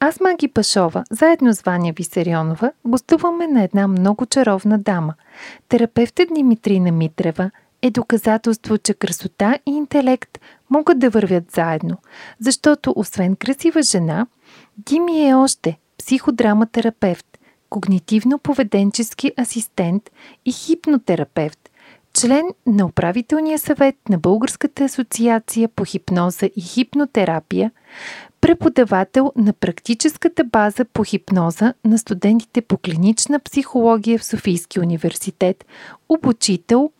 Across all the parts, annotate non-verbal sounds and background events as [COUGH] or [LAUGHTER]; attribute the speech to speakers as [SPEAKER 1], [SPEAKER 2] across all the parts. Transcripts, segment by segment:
[SPEAKER 1] аз, Маги Пашова, заедно с Ваня Висарионова, гостуваме на една много чаровна дама. Терапевтът Димитрина Митрева е доказателство, че красота и интелект могат да вървят заедно, защото освен красива жена, Дими е още психодраматерапевт, когнитивно-поведенчески асистент и хипнотерапевт, член на управителния съвет на Българската асоциация по хипноза и хипнотерапия, преподавател на практическата база по хипноза на студентите по клинична психология в Софийски университет, обучител,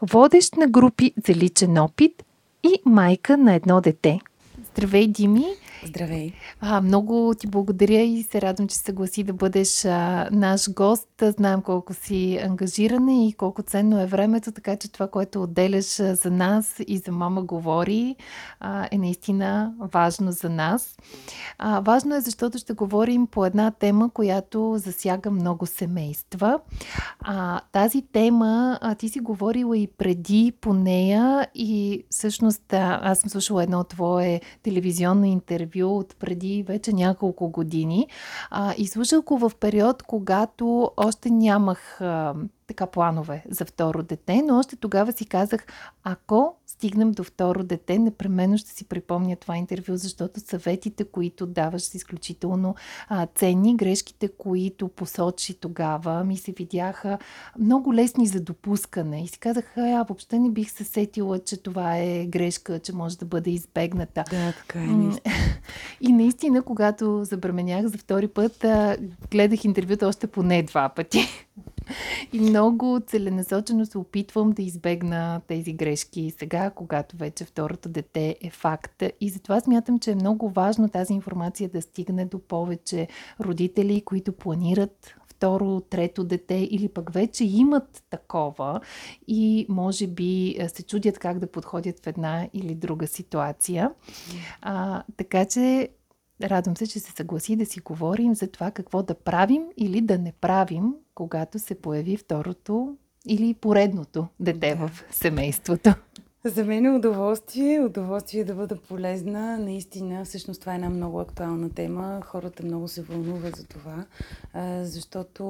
[SPEAKER 1] водещ на групи за личен опит и майка на едно дете. Здравей, Дими!
[SPEAKER 2] Здравей!
[SPEAKER 1] А, много ти благодаря и се радвам, че съгласи да бъдеш а, наш гост. Знаем колко си ангажирана и колко ценно е времето, така че това, което отделяш за нас и за мама говори, а, е наистина важно за нас. А, важно е, защото ще говорим по една тема, която засяга много семейства. А, тази тема, а, ти си говорила и преди по нея и всъщност а, аз съм слушала едно твое телевизионно интервю от преди вече няколко години. А, и го в период, когато още нямах а, така планове за второ дете, но още тогава си казах, ако стигнем до второ дете, непременно ще си припомня това интервю, защото съветите, които даваш са изключително а, ценни. Грешките, които посочи тогава, ми се видяха много лесни за допускане. И си казах, а, въобще не бих се сетила, че това е грешка, че може да бъде избегната.
[SPEAKER 2] Да, така е. Наистина. [LAUGHS]
[SPEAKER 1] И наистина, когато забременях за втори път, а, гледах интервюта още поне два пъти. И много целенасочено се опитвам да избегна тези грешки сега, когато вече второто дете е факт. И затова смятам, че е много важно тази информация да стигне до повече родители, които планират второ, трето дете или пък вече имат такова и може би се чудят как да подходят в една или друга ситуация. А, така че радвам се, че се съгласи да си говорим за това какво да правим или да не правим, когато се появи второто или поредното дете да. в семейството.
[SPEAKER 2] За мен е удоволствие, удоволствие да бъда полезна. Наистина, всъщност това е една много актуална тема. Хората много се вълнуват за това, защото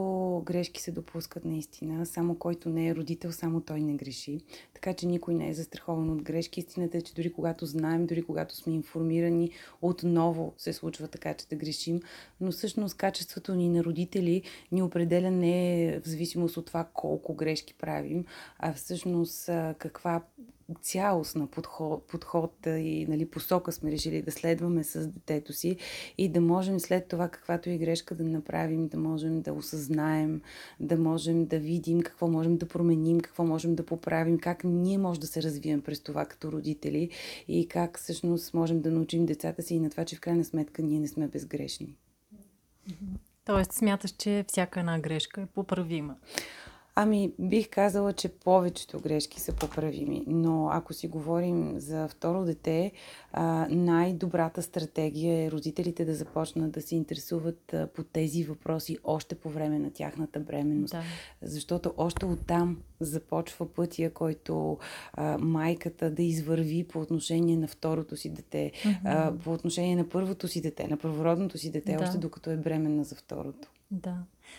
[SPEAKER 2] грешки се допускат наистина. Само който не е родител, само той не греши. Така че никой не е застрахован от грешки. Истината е, че дори когато знаем, дори когато сме информирани, отново се случва така, че да грешим. Но всъщност качеството ни на родители ни определя не в зависимост от това колко грешки правим, а всъщност каква цялостна подход, подход и нали, посока сме решили да следваме с детето си и да можем след това каквато и грешка да направим, да можем да осъзнаем, да можем да видим какво можем да променим, какво можем да поправим, как ние може да се развием през това като родители и как всъщност можем да научим децата си и на това, че в крайна сметка ние не сме безгрешни.
[SPEAKER 3] Тоест смяташ, че всяка една грешка е поправима.
[SPEAKER 2] Ами, бих казала, че повечето грешки са поправими, но ако си говорим за второ дете, най-добрата стратегия е родителите да започнат да се интересуват по тези въпроси още по време на тяхната бременност. Да. Защото още оттам започва пътя, който а, майката да извърви по отношение на второто си дете, mm-hmm. а, по отношение на първото си дете, на първородното си дете, да. още докато е бременна за второто.
[SPEAKER 3] Да.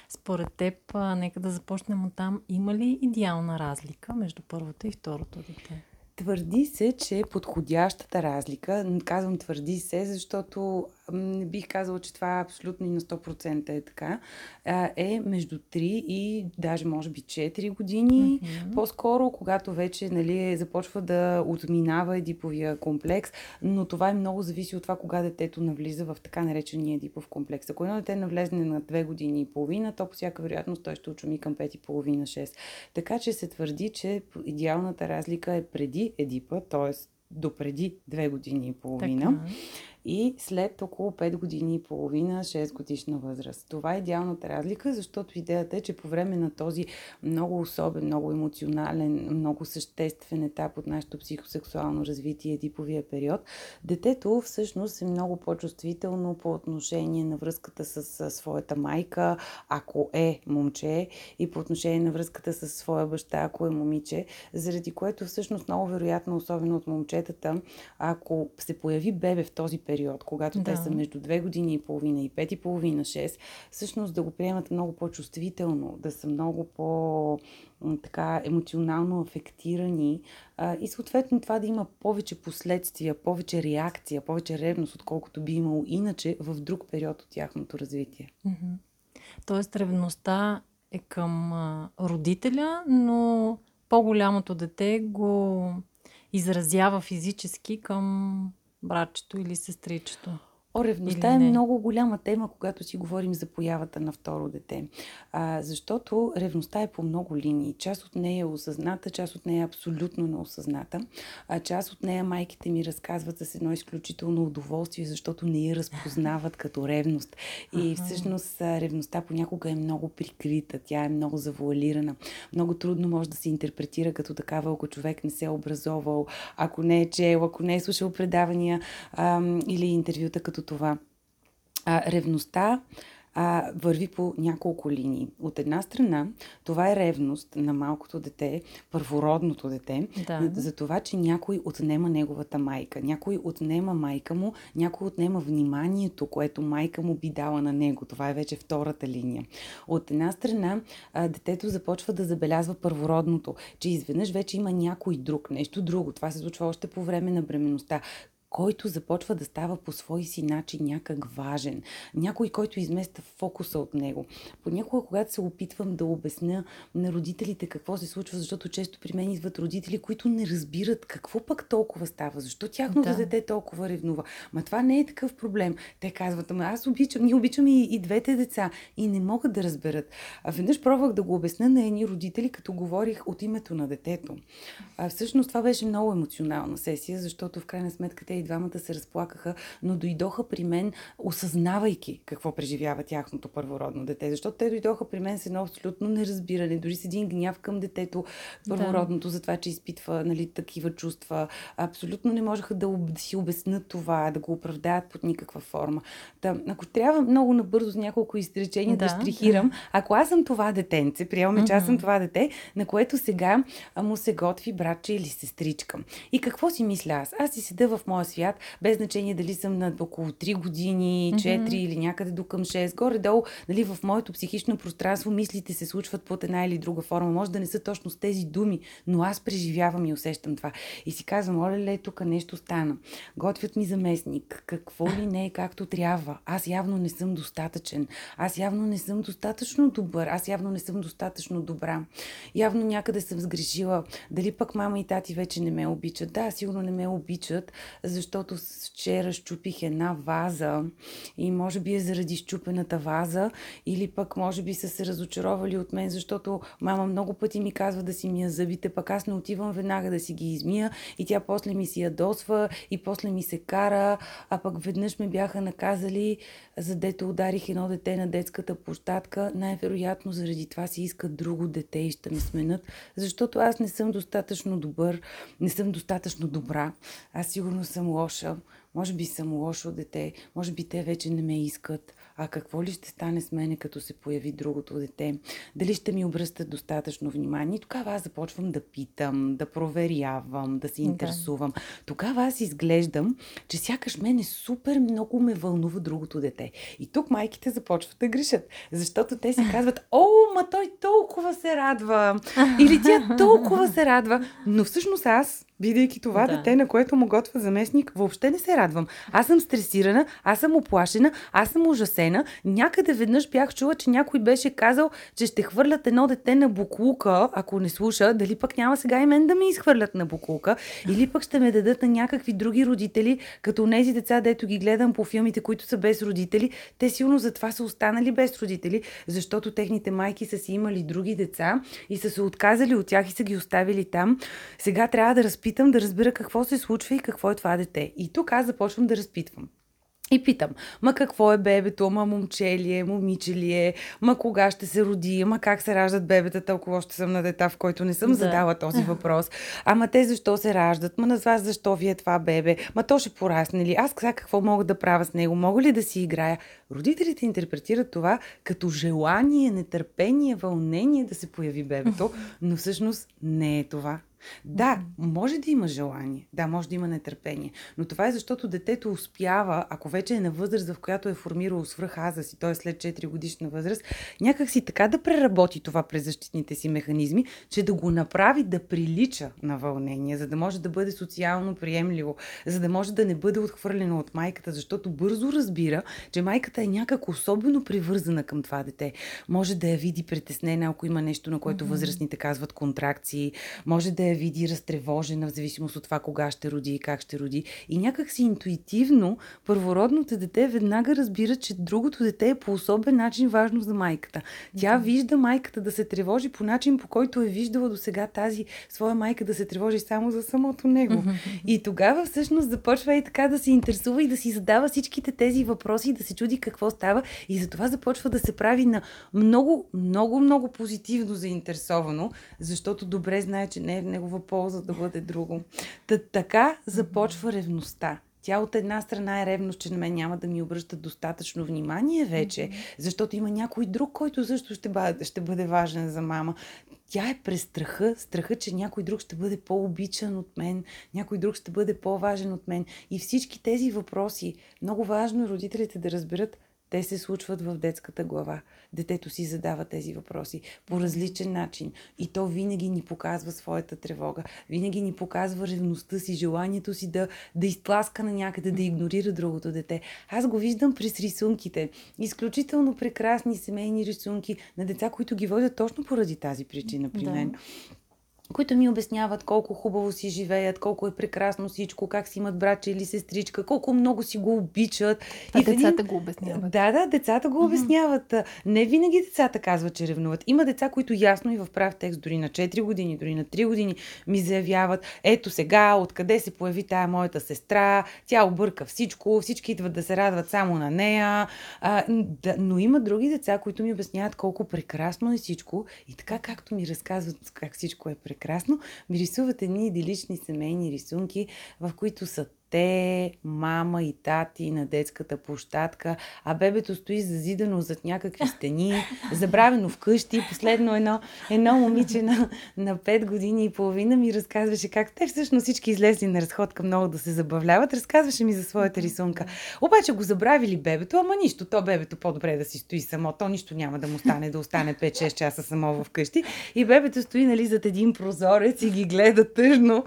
[SPEAKER 3] Според теб, нека да започнем от там. Има ли идеална разлика между първото и второто дете?
[SPEAKER 2] Твърди се, че подходящата разлика, казвам твърди се, защото не бих казала, че това абсолютно и на 100% е така, е между 3 и даже може би 4 години. Mm-hmm. По-скоро, когато вече нали, започва да отминава едиповия комплекс, но това е много зависи от това кога детето навлиза в така наречения едипов комплекс. Ако едно дете навлезне на 2 години и половина, то по всяка вероятност той ще очуми към 5 и половина 6. Така че се твърди, че идеалната разлика е преди едипа, т.е. до преди 2 години и половина. Така и след около 5 години и половина, 6 годишна възраст. Това е идеалната разлика, защото идеята е, че по време на този много особен, много емоционален, много съществен етап от нашето психосексуално развитие, едиповия период, детето всъщност е много по-чувствително по отношение на връзката с своята майка, ако е момче, и по отношение на връзката с своя баща, ако е момиче, заради което всъщност много вероятно, особено от момчетата, ако се появи бебе в този период, когато да. те са между 2 години и половина и 5 и половина, 6, всъщност да го приемат много по-чувствително, да са много по- така емоционално афектирани а, и съответно това да има повече последствия, повече реакция, повече ревност, отколкото би имало иначе в друг период от тяхното развитие.
[SPEAKER 3] Mm-hmm. Тоест ревността е към родителя, но по-голямото дете го изразява физически към братчето или сестричето.
[SPEAKER 2] О, ревността е много голяма тема, когато си говорим за появата на второ дете. А, защото ревността е по много линии. Част от нея е осъзната, част от нея е абсолютно неосъзната. А част от нея майките ми разказват с едно изключително удоволствие, защото не я разпознават като ревност. И всъщност ревността понякога е много прикрита, тя е много завуалирана. Много трудно може да се интерпретира като такава, ако човек не се е образовал, ако не е чел, ако не е слушал предавания ам, или интервюта като това. А, ревността а, върви по няколко линии. От една страна, това е ревност на малкото дете, първородното дете, да. за това, че някой отнема неговата майка. Някой отнема майка му, някой отнема вниманието, което майка му би дала на него. Това е вече втората линия. От една страна, а, детето започва да забелязва първородното, че изведнъж вече има някой друг, нещо друго. Това се случва още по време на бременността който започва да става по свой си начин някак важен. Някой, който измества фокуса от него. Понякога, когато се опитвам да обясня на родителите какво се случва, защото често при мен идват родители, които не разбират какво пък толкова става, защо тяхното да. дете толкова ревнува. Ма това не е такъв проблем. Те казват, ама аз обичам, ние обичаме и, и двете деца и не могат да разберат. А веднъж пробвах да го обясня на едни родители, като говорих от името на детето. А, всъщност това беше много емоционална сесия, защото в крайна сметка те двамата се разплакаха, но дойдоха при мен, осъзнавайки какво преживява тяхното първородно дете. Защото те дойдоха при мен с едно абсолютно неразбиране, дори с един гняв към детето първородното, да. за това, че изпитва нали, такива чувства. Абсолютно не можеха да, да си обяснат това, да го оправдаят под никаква форма. Та, ако трябва много набързо с няколко изречения да, да штрихирам, ако аз съм това детенце, приемаме, mm-hmm. че аз съм това дете, на което сега му се готви братче или сестричка. И какво си мисля аз? Аз си седа в моя свят, без значение дали съм на около 3 години, 4 mm-hmm. или някъде до към 6. Горе-долу, нали, в моето психично пространство мислите се случват под една или друга форма. Може да не са точно с тези думи, но аз преживявам и усещам това. И си казвам, оле, ле, тук нещо стана. Готвят ми заместник. Какво ли не е както трябва? Аз явно не съм достатъчен. Аз явно не съм достатъчно добър. Аз явно не съм достатъчно добра. Явно някъде съм сгрешила. Дали пък мама и тати вече не ме обичат? Да, сигурно не ме обичат, защото вчера щупих една ваза и може би е заради щупената ваза или пък може би са се разочаровали от мен, защото мама много пъти ми казва да си мия зъбите, пък аз не отивам веднага да си ги измия и тя после ми си ядосва и после ми се кара, а пък веднъж ме бяха наказали, за дето ударих едно дете на детската площадка. Най-вероятно заради това си искат друго дете и ще ме сменят, защото аз не съм достатъчно добър, не съм достатъчно добра. Аз сигурно съм лоша, може би съм лошо дете, може би те вече не ме искат. А какво ли ще стане с мене, като се появи другото дете? Дали ще ми обръщат достатъчно внимание? И тогава аз започвам да питам, да проверявам, да се интересувам. Да. Тогава аз изглеждам, че сякаш мене супер много ме вълнува другото дете. И тук майките започват да грешат. Защото те си казват, [LAUGHS] о, ма той толкова се радва. Или тя толкова се радва. Но всъщност аз Бидейки това да. дете, на което му готва заместник, въобще не се радвам. Аз съм стресирана, аз съм оплашена, аз съм ужасена. Някъде веднъж бях чула, че някой беше казал, че ще хвърлят едно дете на буклука, ако не слуша, дали пък няма сега и мен да ме изхвърлят на буклука, или пък ще ме дадат на някакви други родители, като тези деца, дето ги гледам по филмите, които са без родители. Те силно затова са останали без родители, защото техните майки са си имали други деца и са се отказали от тях и са ги оставили там. Сега трябва да разпитам, да разбера какво се случва и какво е това дете. И тук аз започвам да разпитвам. И питам, ма какво е бебето, ма момче ли е, момиче ли е, ма кога ще се роди, ма как се раждат бебета, толкова още съм на дета, в който не съм да. задала този въпрос. Ама те защо се раждат, ма на вас защо ви е това бебе, ма то ще порасне ли, аз сега какво мога да правя с него, мога ли да си играя. Родителите интерпретират това като желание, нетърпение, вълнение да се появи бебето, но всъщност не е това. Да, може да има желание, да, може да има нетърпение, но това е защото детето успява, ако вече е на възраст, в която е формирало свръхаза си, т.е. след 4 годишна възраст, някак си така да преработи това през защитните си механизми, че да го направи да прилича на вълнение, за да може да бъде социално приемливо, за да може да не бъде отхвърлено от майката, защото бързо разбира, че майката е някак особено привързана към това дете. Може да я види притеснена, ако има нещо, на което възрастните казват контракции, може да я види разтревожена, в зависимост от това кога ще роди и как ще роди. И някак си интуитивно първородното дете веднага разбира, че другото дете е по особен начин важно за майката. Тя вижда майката да се тревожи по начин, по който е виждала до сега тази своя майка да се тревожи само за самото него. И тогава всъщност започва и така да се интересува и да си задава всичките тези въпроси и да се чуди какво става. И затова започва да се прави на много, много, много позитивно заинтересовано, защото добре знае, че не е в него негова полза да бъде друго. Та, така започва ревността. Тя от една страна е ревност, че на мен няма да ми обръщат достатъчно внимание вече, защото има някой друг, който също ще бъде, ще бъде важен за мама. Тя е през страха, страха, че някой друг ще бъде по-обичан от мен, някой друг ще бъде по-важен от мен. И всички тези въпроси, много важно е родителите да разберат, те се случват в детската глава. Детето си задава тези въпроси по различен начин. И то винаги ни показва своята тревога. Винаги ни показва ревността си, желанието си да, да изтласка на някъде, да игнорира другото дете. Аз го виждам през рисунките. Изключително прекрасни семейни рисунки на деца, които ги водят точно поради тази причина при мен. Които ми обясняват колко хубаво си живеят, колко е прекрасно всичко, как си имат братче или сестричка, колко много си го обичат.
[SPEAKER 1] А и децата един... го обясняват.
[SPEAKER 2] Да, да, децата го обясняват. Не винаги децата казват, че ревнуват. Има деца, които ясно и в прав текст, дори на 4 години, дори на 3 години, ми заявяват, ето сега, откъде се появи тая моята сестра, тя обърка всичко, всички идват да се радват само на нея. А, да, но има други деца, които ми обясняват колко прекрасно е всичко и така както ми разказват как всичко е прекрасно прекрасно, ми рисуват едни идилични семейни рисунки, в които са те, мама и тати на детската площадка, а бебето стои зазидано зад някакви стени, [LAUGHS] забравено вкъщи. Последно едно, едно момиче на, на 5 години и половина ми разказваше как те всъщност всички излезли на разходка много да се забавляват. Разказваше ми за своята рисунка. Обаче го забравили бебето, ама нищо. То бебето по-добре да си стои само. То нищо няма да му стане да остане 5-6 часа само вкъщи. И бебето стои нали, зад един прозорец и ги гледа тъжно,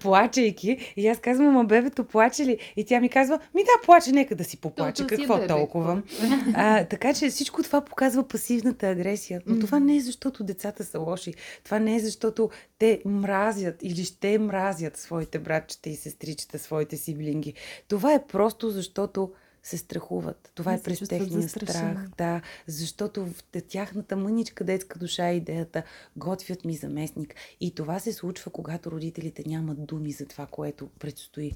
[SPEAKER 2] плачейки. И аз казвам, ама бебето бебето плаче ли? И тя ми казва, ми да, плаче, нека да си поплаче. То, Какво си толкова? А, така че всичко това показва пасивната агресия. Но това не е защото децата са лоши. Това не е защото те мразят или ще мразят своите братчета и сестричета, своите сиблинги. Това е просто защото се страхуват. Това е през техния страх. Да, защото в тяхната мъничка детска душа е идеята готвят ми заместник. И това се случва, когато родителите нямат думи за това, което предстои.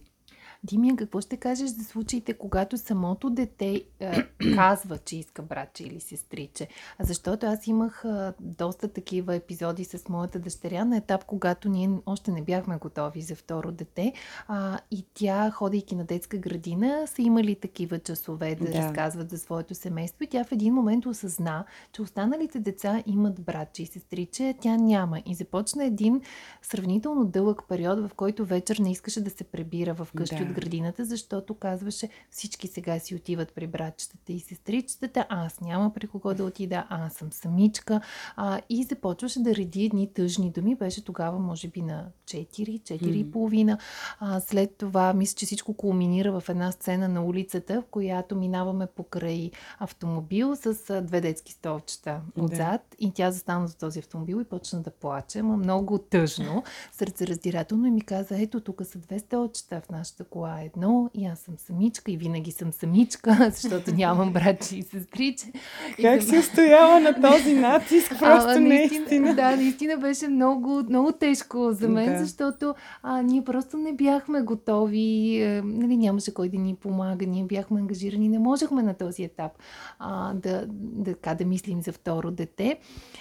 [SPEAKER 1] Димия, какво ще кажеш за случаите, когато самото дете е, [CLEARS THROAT] казва, че иска братче или сестриче? Защото аз имах е, доста такива епизоди с моята дъщеря на етап, когато ние още не бяхме готови за второ дете. А, и тя, ходейки на детска градина, са имали такива часове да, да разказват за своето семейство. И тя в един момент осъзна, че останалите деца имат братче и сестриче, тя няма. И започна един сравнително дълъг период, в който вечер не искаше да се прибира в къщи да градината, защото казваше всички сега си отиват при братчетата и сестричетата, аз няма при кого да отида, аз съм самичка. А, и започваше да реди едни тъжни думи. Беше тогава, може би, на 4, 4 и половина. А, след това, мисля, че всичко кулминира в една сцена на улицата, в която минаваме покрай автомобил с две детски столчета отзад. Да. И тя застана за този автомобил и почна да плаче, ма много тъжно, [LAUGHS] сърцераздирателно и ми каза, ето тук са две столчета в нашата кола била едно и аз съм самичка и винаги съм самичка, [LAUGHS] защото нямам братче и сестриче.
[SPEAKER 2] Как си устояла на [LAUGHS] този натиск? Просто а, наистина,
[SPEAKER 1] Да, наистина беше много, много тежко за мен, да. защото а, ние просто не бяхме готови, е, нали, нямаше кой да ни помага, ние бяхме ангажирани, не можехме на този етап а, да, да, да, да мислим за второ дете.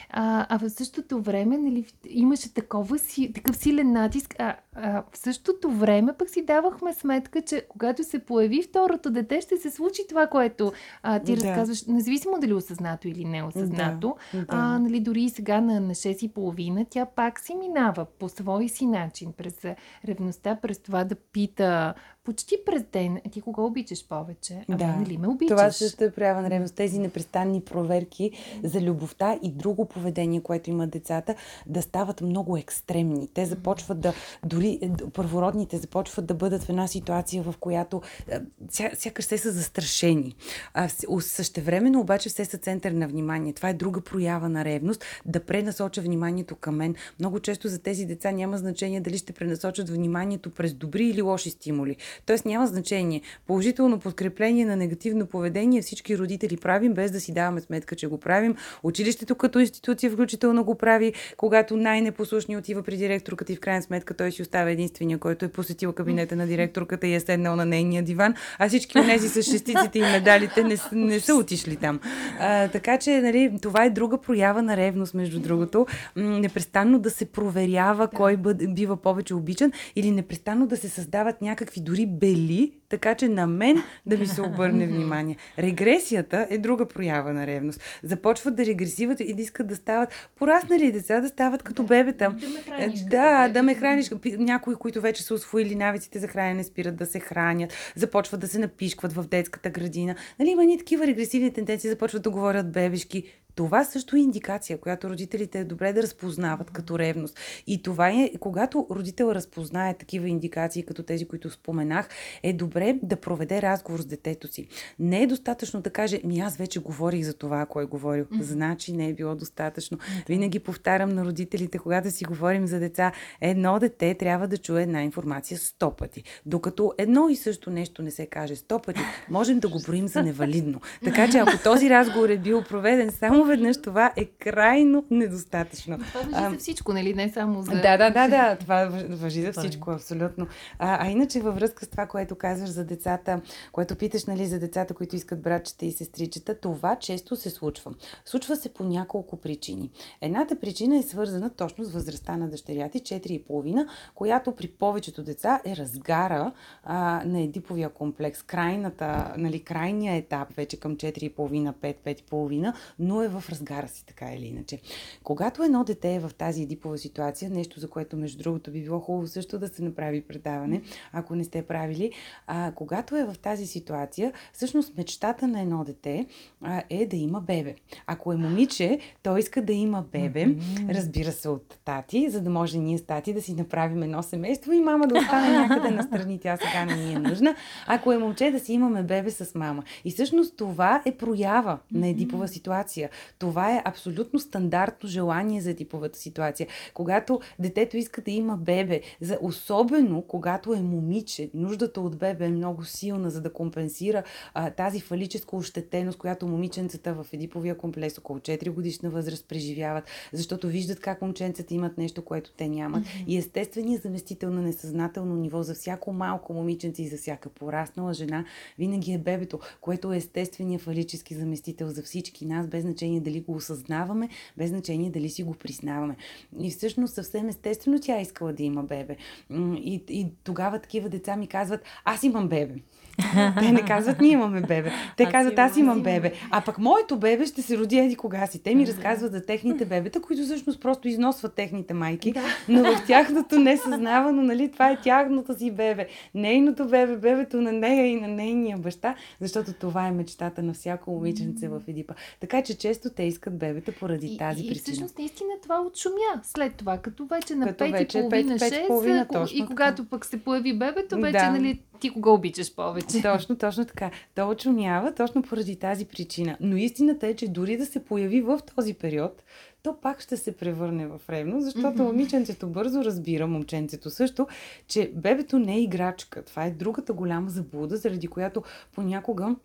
[SPEAKER 1] А, а в същото време нали, имаше такова си, такъв силен натиск, а, а в същото време пък си давахме сметка, че когато се появи второто дете, ще се случи това, което а, ти да. разказваш, независимо дали осъзнато или неосъзнато. Да. Да. А, нали, дори и сега на, на 6 и половина, тя пак си минава по свой си начин, през ревността, през това да пита почти през ден. Ти кого обичаш повече? А да. нали ме обичаш?
[SPEAKER 2] Това също е проява на ревност. Тези непрестанни проверки за любовта и друго поведение, което имат децата, да стават много екстремни. Те започват да, дори е, първородните започват да бъдат в една ситуация, в която е, ся, сякаш се са застрашени. А, същевременно обаче все са център на внимание. Това е друга проява на ревност, да пренасоча вниманието към мен. Много често за тези деца няма значение дали ще пренасочат вниманието през добри или лоши стимули. Тоест няма значение. Положително подкрепление на негативно поведение всички родители правим, без да си даваме сметка, че го правим. Училището като институция включително го прави, когато най-непослушни отива при директорката и в крайна сметка той си остава единствения, който е посетил кабинета на директорката и е седнал на нейния диван, а всички от тези с шестиците и медалите не, не са отишли там. А, така че, нали, това е друга проява на ревност, между другото. Непрестанно да се проверява кой бъде, бива повече обичан или непрестанно да се създават някакви дори бели, така че на мен да ми се обърне внимание. Регресията е друга проява на ревност. Започват да регресиват и да искат да стават пораснали деца, да стават като бебета.
[SPEAKER 1] Да ме храниш.
[SPEAKER 2] Да, да ме храниш. Някои, които вече са освоили навиците за хранене, спират да се хранят, започват да се напишкват в детската градина. Нали, има ни такива регресивни тенденции, започват да говорят бебешки. Това също е индикация, която родителите е добре да разпознават като ревност. И това е, когато родител разпознае такива индикации, като тези, които споменах, е добре да проведе разговор с детето си. Не е достатъчно да каже, ми аз вече говорих за това, ако е говорил. Значи не е било достатъчно. Винаги повтарям на родителите, когато си говорим за деца, едно дете трябва да чуе една информация сто пъти. Докато едно и също нещо не се каже сто пъти, можем да го броим за невалидно. [LAUGHS] Така че ако този разговор е бил проведен само само веднъж това е крайно недостатъчно.
[SPEAKER 1] Това въжи за всичко, нали? Не само за...
[SPEAKER 2] Да, да, да, да. Това въжи за всичко, абсолютно. А, а иначе във връзка с това, което казваш за децата, което питаш, нали, за децата, които искат братчета и сестричета, това често се случва. Случва се по няколко причини. Едната причина е свързана точно с възрастта на дъщеря ти, 4,5, която при повечето деца е разгара а, на едиповия комплекс, крайната, нали, крайния етап вече към 4,5, 5, 5,5, но е в разгара си, така или иначе. Когато едно дете е в тази едипова ситуация, нещо за което, между другото, би било хубаво също да се направи предаване, ако не сте правили, а, когато е в тази ситуация, всъщност мечтата на едно дете а, е да има бебе. Ако е момиче, то иска да има бебе, разбира се от тати, за да може ние с тати да си направим едно семейство и мама да остане някъде настрани, тя сега не ни е нужна. Ако е момче, да си имаме бебе с мама. И всъщност това е проява на едипова ситуация. Това е абсолютно стандартно желание за типовата ситуация. Когато детето иска да има бебе, за, особено когато е момиче, нуждата от бебе е много силна, за да компенсира а, тази фалическа ощетеност, която момиченцата в едиповия комплекс около 4 годишна възраст преживяват, защото виждат как момченцата имат нещо, което те нямат. Mm-hmm. И естественият заместител на несъзнателно ниво за всяко малко момиченце и за всяка пораснала жена винаги е бебето, което е естественият фалически заместител за всички нас, без значение значение дали го осъзнаваме, без значение дали си го признаваме. И всъщност съвсем естествено тя искала да има бебе. И, и тогава такива деца ми казват, аз имам бебе. [LAUGHS] Те не казват, ние имаме бебе. Те аз казват, аз имам бебе. А пък моето бебе ще се роди еди кога си. Те ми разказват за техните бебета, които всъщност просто износват техните майки. Но в тяхното несъзнавано, нали, това е тяхното си бебе. Нейното бебе, бебето на нея и на нейния баща, защото това е мечтата на всяко момиченце в Едипа. Така че често те искат бебета поради
[SPEAKER 1] и,
[SPEAKER 2] тази
[SPEAKER 1] и,
[SPEAKER 2] причина.
[SPEAKER 1] И всъщност наистина това отшумя след това, като вече на 5 и половина, 6, и когато пък се появи бебето, вече, да. нали, Ти кога обичаш повече? [LAUGHS]
[SPEAKER 2] Точно, точно така. То очунява точно поради тази причина. Но истината е, че дори да се появи в този период, то пак ще се превърне в ревно, защото mm-hmm. момиченцето бързо разбира, момченцето също, че бебето не е играчка. Това е другата голяма заблуда, заради която понякога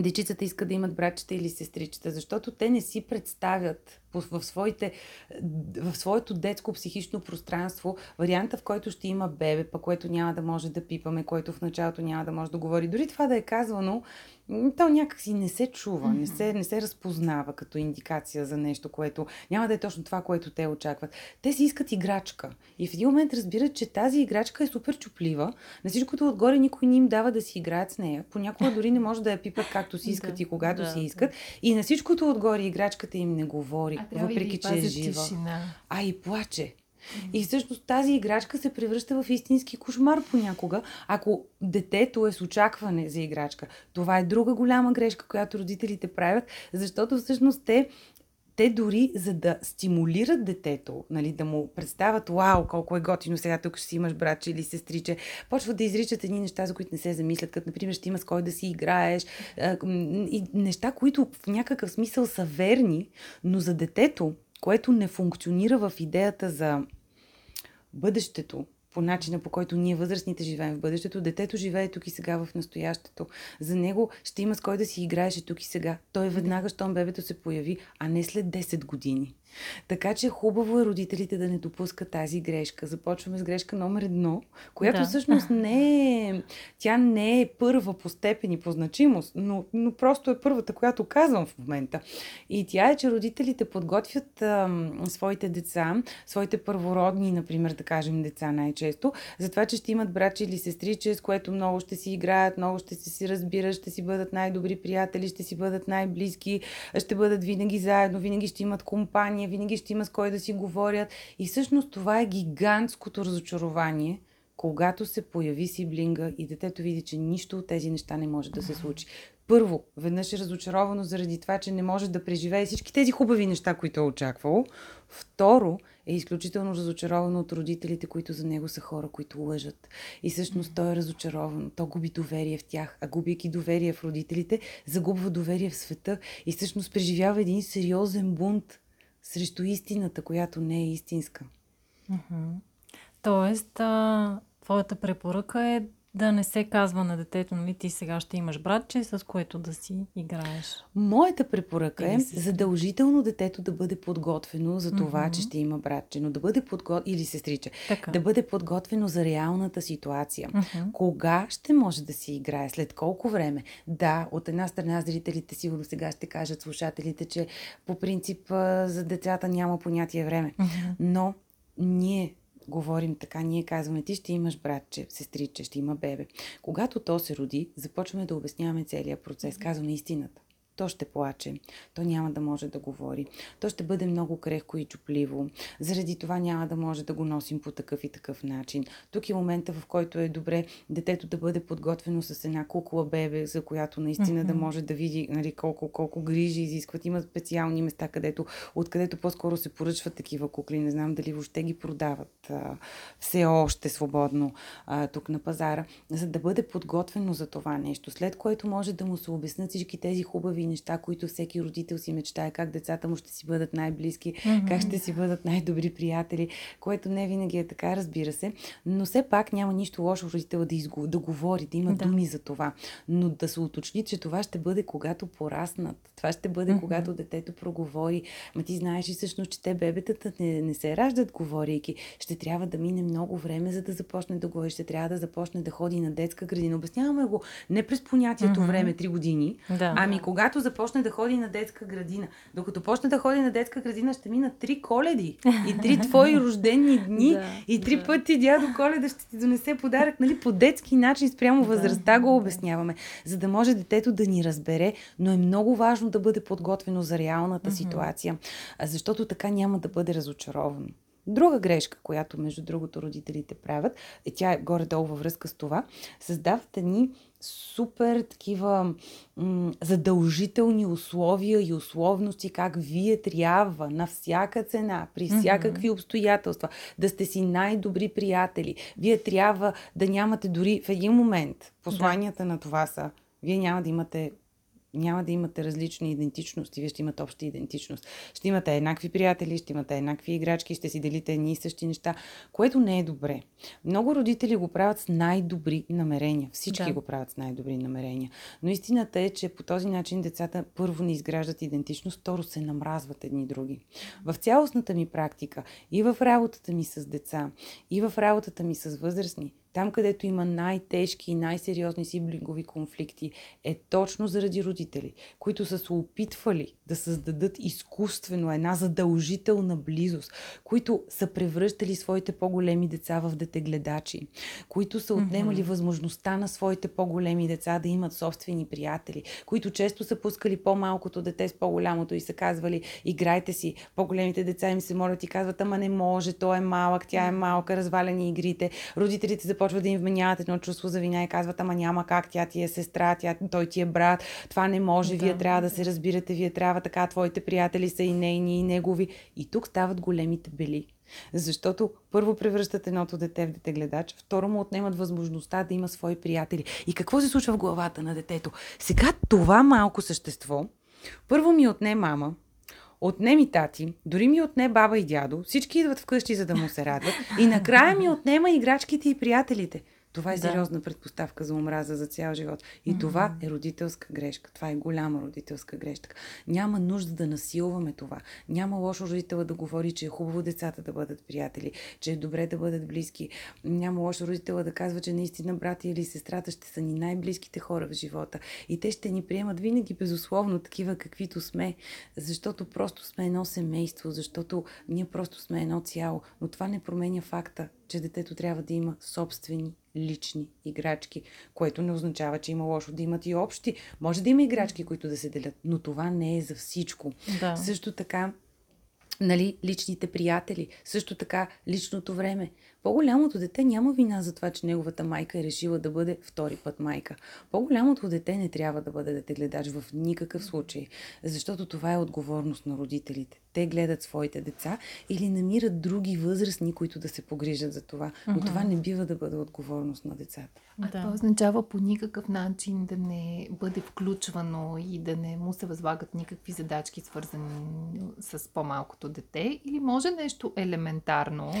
[SPEAKER 2] дечицата искат да имат братчета или сестричета, защото те не си представят в, своите, в своето детско психично пространство варианта, в който ще има бебе, па което няма да може да пипаме, който в началото няма да може да говори. Дори това да е казвано, то някакси не се чува, не се, не се разпознава като индикация за нещо, което няма да е точно това, което те очакват. Те си искат играчка. И в един момент разбират, че тази играчка е супер чуплива. На всичкото отгоре никой не им дава да си играят с нея. Понякога дори не може да я пипат както си искат и когато да, си искат. И на всичкото отгоре играчката им не говори, въпреки че е жива. Тишина. А и плаче. И всъщност тази играчка се превръща в истински кошмар понякога, ако детето е с очакване за играчка. Това е друга голяма грешка, която родителите правят, защото всъщност те те дори за да стимулират детето, нали, да му представят, вау, колко е готино, сега тук ще си имаш братче или сестриче, почват да изричат едни неща, за които не се замислят, като например ще има с кой да си играеш, и неща, които в някакъв смисъл са верни, но за детето, което не функционира в идеята за бъдещето, по начина по който ние възрастните живеем в бъдещето, детето живее тук и сега в настоящето. За него ще има с кой да си играеше тук и сега. Той веднага, щом бебето се появи, а не след 10 години. Така че хубаво е родителите да не допускат тази грешка. Започваме с грешка номер едно, която да. всъщност не е, тя не е първа по степен и по значимост, но, но просто е първата, която казвам в момента. И тя е, че родителите подготвят а, своите деца, своите първородни, например, да кажем, деца най-често, за това, че ще имат братче или сестриче, с което много ще си играят, много ще се си разбират, ще си бъдат най-добри приятели, ще си бъдат най-близки, ще бъдат винаги заедно, винаги ще имат компания, винаги ще има с кой да си говорят. И всъщност това е гигантското разочарование, когато се появи сиблинга и детето види, че нищо от тези неща не може да се случи. Първо, веднъж е разочаровано заради това, че не може да преживее всички тези хубави неща, които е очаквало. Второ, е изключително разочаровано от родителите, които за него са хора, които лъжат. И всъщност той е разочарован. То губи доверие в тях. А губейки доверие в родителите, загубва доверие в света и всъщност преживява един сериозен бунт срещу истината, която не е истинска.
[SPEAKER 3] Тоест, а, твоята препоръка е да не се казва на детето, нали, ти сега ще имаш братче, с което да си играеш.
[SPEAKER 2] Моята препоръка е си... задължително детето да бъде подготвено за това, mm-hmm. че ще има братче, но да бъде подготвено, или сестриче, така. да бъде подготвено за реалната ситуация. Mm-hmm. Кога ще може да си играе? След колко време? Да, от една страна зрителите сигурно сега ще кажат слушателите, че по принцип за децата няма понятие време. Mm-hmm. Но ние говорим така, ние казваме, ти ще имаш братче, сестриче, ще има бебе. Когато то се роди, започваме да обясняваме целият процес, казваме истината то ще плаче, то няма да може да говори, то ще бъде много крехко и чупливо. Заради това няма да може да го носим по такъв и такъв начин. Тук е момента, в който е добре детето да бъде подготвено с една кукла бебе, за която наистина mm-hmm. да може да види нали, колко, колко грижи изискват. Има специални места, където, откъдето по-скоро се поръчват такива кукли. Не знам дали въобще ги продават а, все още свободно а, тук на пазара, за да бъде подготвено за това нещо. След което може да му се обяснят всички тези хубави неща, които всеки родител си мечтае, как децата му ще си бъдат най-близки, mm-hmm. как ще си бъдат най-добри приятели, което не винаги е така, разбира се, но все пак няма нищо лошо родител да, изго... да говори, да има да. думи за това, но да се уточни, че това ще бъде когато пораснат, това ще бъде mm-hmm. когато детето проговори, ма ти знаеш и всъщност, че те бебетата не, не се раждат говорейки, ще трябва да мине много време, за да започне да говори, ще трябва да започне да ходи на детска градина. Обясняваме го не през понятието mm-hmm. време, три години, да. ами когато когато започне да ходи на детска градина. Докато почне да ходи на детска градина, ще минат три коледи и три [LAUGHS] твои рождени дни да, и три да. пъти дядо Коледа ще ти донесе подарък, нали, по детски начин спрямо да, възрастта го обясняваме, за да може детето да ни разбере, но е много важно да бъде подготвено за реалната mm-hmm. ситуация, защото така няма да бъде разочаровано. Друга грешка, която между другото родителите правят, и тя е горе-долу във връзка с това, създават едни супер такива м- задължителни условия и условности, как вие трябва на всяка цена, при всякакви обстоятелства, да сте си най-добри приятели. Вие трябва да нямате дори в един момент. Посланията да. на това са, вие няма да имате няма да имате различни идентичности, вие ще имате обща идентичност. Ще имате еднакви приятели, ще имате еднакви играчки, ще си делите едни и същи неща, което не е добре. Много родители го правят с най-добри намерения. Всички да. го правят с най-добри намерения. Но истината е, че по този начин децата първо не изграждат идентичност, второ се намразват едни други. В цялостната ми практика и в работата ми с деца, и в работата ми с възрастни, там, където има най-тежки и най-сериозни сиблингови конфликти, е точно заради родители, които са се опитвали да създадат изкуствено една задължителна близост, които са превръщали своите по-големи деца в детегледачи, които са отнемали mm-hmm. възможността на своите по-големи деца да имат собствени приятели, които често са пускали по-малкото дете с по-голямото и са казвали, играйте си, по-големите деца им се молят и казват, ама не може, той е малък, тя е малка, разваляни игрите. Родителите започват да им вменяват едно чувство за вина и казват, ама няма как, тя ти е сестра, тя, той ти е брат, това не може, да, вие трябва да се разбирате, вие трябва така, твоите приятели са и нейни, и негови. И тук стават големите бели. Защото първо превръщат едното дете в детегледач, второ му отнемат възможността да има свои приятели. И какво се случва в главата на детето? Сега това малко същество първо ми отне мама, отне ми тати, дори ми отне баба и дядо, всички идват вкъщи, за да му се радват и накрая ми отнема играчките и приятелите. Това е да. сериозна предпоставка за омраза за цял живот. И mm-hmm. това е родителска грешка. Това е голяма родителска грешка. Няма нужда да насилваме това. Няма лошо родител да говори, че е хубаво децата да бъдат приятели, че е добре да бъдат близки. Няма лошо родител да казва, че наистина брати или сестрата ще са ни най-близките хора в живота. И те ще ни приемат винаги безусловно такива каквито сме, защото просто сме едно семейство, защото ние просто сме едно цяло. Но това не променя факта, че детето трябва да има собствени лични играчки, което не означава, че има лошо да имат и общи. Може да има играчки, които да се делят, но това не е за всичко. Да. Също така, нали, личните приятели, също така личното време. По-голямото дете няма вина за това, че неговата майка е решила да бъде втори път майка. По-голямото дете не трябва да бъде детегледач в никакъв случай, защото това е отговорност на родителите. Те гледат своите деца или намират други възрастни, които да се погрижат за това. Но uh-huh. това не бива да бъде отговорност на децата.
[SPEAKER 1] А да. това означава по никакъв начин да не бъде включвано и да не му се възлагат никакви задачки, свързани с по-малкото дете? Или може нещо елементарно?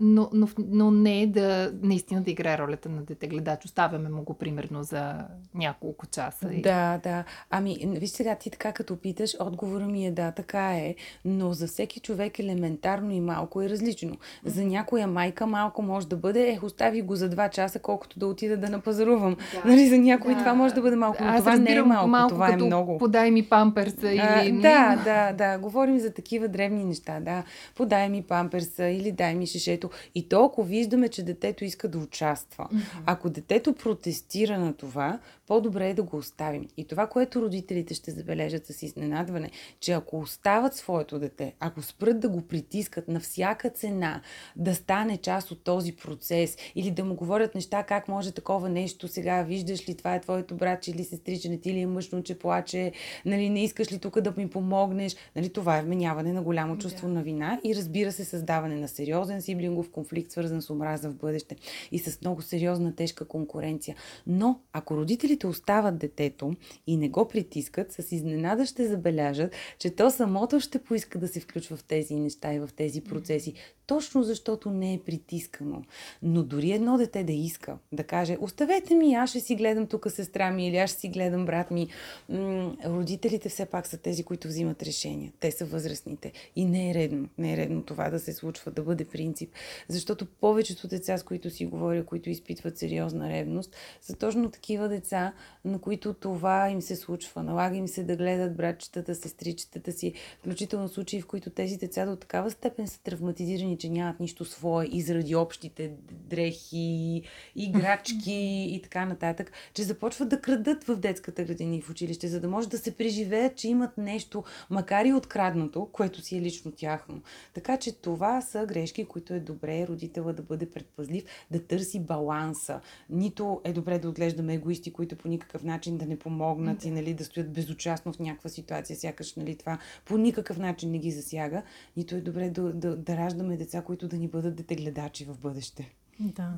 [SPEAKER 1] Но, но, но не е да наистина да играе ролята на дете-гледач. Оставяме му го примерно за няколко часа.
[SPEAKER 2] Да, да. Ами, виж сега, ти така като питаш, отговора ми е да, така е, но за всеки човек елементарно и малко е различно. За някоя майка малко може да бъде, ех, остави го за два часа, колкото да отида да напазарувам. Да. Нали, за някой да. това може да бъде малко, но Аз това не е малко, малко това е много.
[SPEAKER 1] Подай ми памперса или... А,
[SPEAKER 2] да, да, да. Говорим за такива древни неща, да. Подай ми памперса или дай ми шишето детето. И то, ако виждаме, че детето иска да участва, mm-hmm. ако детето протестира на това, по-добре е да го оставим. И това, което родителите ще забележат с изненадване, че ако остават своето дете, ако спрат да го притискат на всяка цена, да стане част от този процес или да му говорят неща, как може такова нещо сега, виждаш ли, това е твоето братче или сестриче, не ти ли е мъжно, че плаче, нали, не искаш ли тук да ми помогнеш, нали, това е вменяване на голямо чувство yeah. на вина и разбира се създаване на сериозен сиблингов конфликт, свързан с омраза в бъдеще и с много сериозна тежка конкуренция. Но ако родителите родителите остават детето и не го притискат, с изненада ще забележат, че то самото ще поиска да се включва в тези неща и в тези процеси, точно защото не е притискано. Но дори едно дете да иска, да каже, оставете ми, аз ще си гледам тук сестра ми или аз ще си гледам брат ми. М- родителите все пак са тези, които взимат решения. Те са възрастните. И не е редно. Не е редно това да се случва, да бъде принцип. Защото повечето деца, с които си говоря, които изпитват сериозна ревност, са точно такива деца, деца, на които това им се случва. Налага им се да гледат братчетата, сестричетата си, включително случаи, в които тези деца до такава степен са травматизирани, че нямат нищо свое и заради общите дрехи, играчки [LAUGHS] и така нататък, че започват да крадат в детската градина и в училище, за да може да се преживеят, че имат нещо, макар и откраднато, което си е лично тяхно. Така че това са грешки, които е добре родителя да бъде предпазлив, да търси баланса. Нито е добре да отглеждаме егоисти, които по никакъв начин да не помогнат да. и нали, да стоят безучастно в някаква ситуация, сякаш нали, това по никакъв начин не ги засяга. Нито е добре да, да, да раждаме деца, които да ни бъдат детегледачи в бъдеще.
[SPEAKER 3] Да.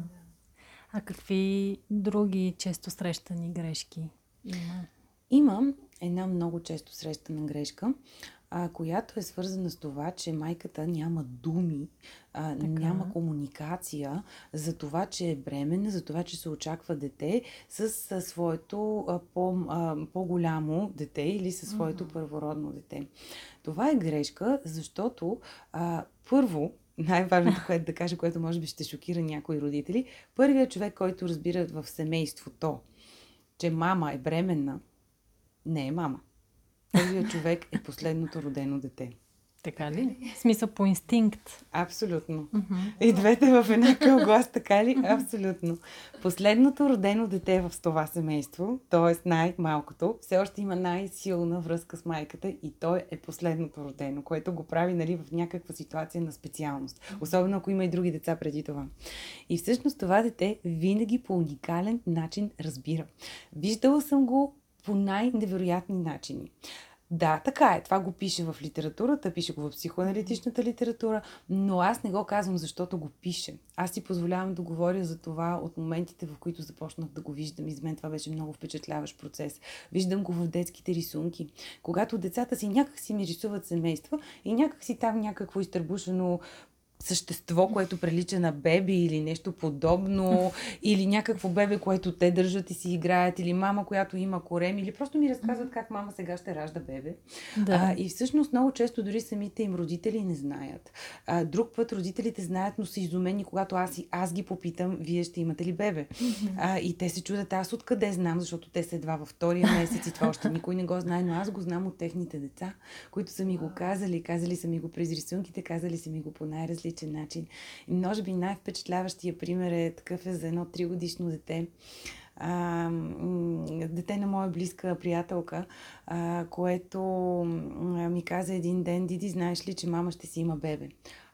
[SPEAKER 3] А какви други често срещани грешки има?
[SPEAKER 2] Имам една много често срещана грешка, а, която е свързана с това, че майката няма думи, а, няма комуникация за това, че е бременна, за това, че се очаква дете с а, своето а, по, а, по-голямо дете или със своето mm-hmm. първородно дете. Това е грешка, защото а, първо, най-важното, което да кажа, което може би ще шокира някои родители, първият човек, който разбира в семейството, че мама е бременна, не е мама. Първият човек е последното родено дете.
[SPEAKER 3] Така ли? В смисъл по инстинкт.
[SPEAKER 2] Абсолютно. Uh-huh. И двете в една глас, така ли? Абсолютно. Последното родено дете в това семейство, т.е. най-малкото, все още има най-силна връзка с майката и той е последното родено, което го прави нали, в някаква ситуация на специалност. Особено ако има и други деца преди това. И всъщност това дете винаги по уникален начин разбира. Виждала съм го по най-невероятни начини. Да, така е. Това го пише в литературата, пише го в психоаналитичната литература, но аз не го казвам, защото го пише. Аз си позволявам да говоря за това от моментите, в които започнах да го виждам. И за мен това беше много впечатляващ процес. Виждам го в детските рисунки. Когато децата си някак си ми рисуват семейства и някак си там някакво изтърбушено същество, което прилича на бебе или нещо подобно, [LAUGHS] или някакво бебе, което те държат и си играят, или мама, която има корем, или просто ми разказват как мама сега ще ражда бебе. Да. А, и всъщност много често дори самите им родители не знаят. А, друг път родителите знаят, но са изумени, когато аз, аз ги попитам, вие ще имате ли бебе? А, и те се чудят, аз откъде знам, защото те са едва във втория [LAUGHS] месец и това още никой не го знае, но аз го знам от техните деца, които са ми го казали, казали са ми го през рисунките, казали са ми го по най-различни различен начин. И може би най-впечатляващия пример е такъв е за едно тригодишно дете. А, дете на моя близка приятелка, а, което ми каза един ден, Диди, знаеш ли, че мама ще си има бебе?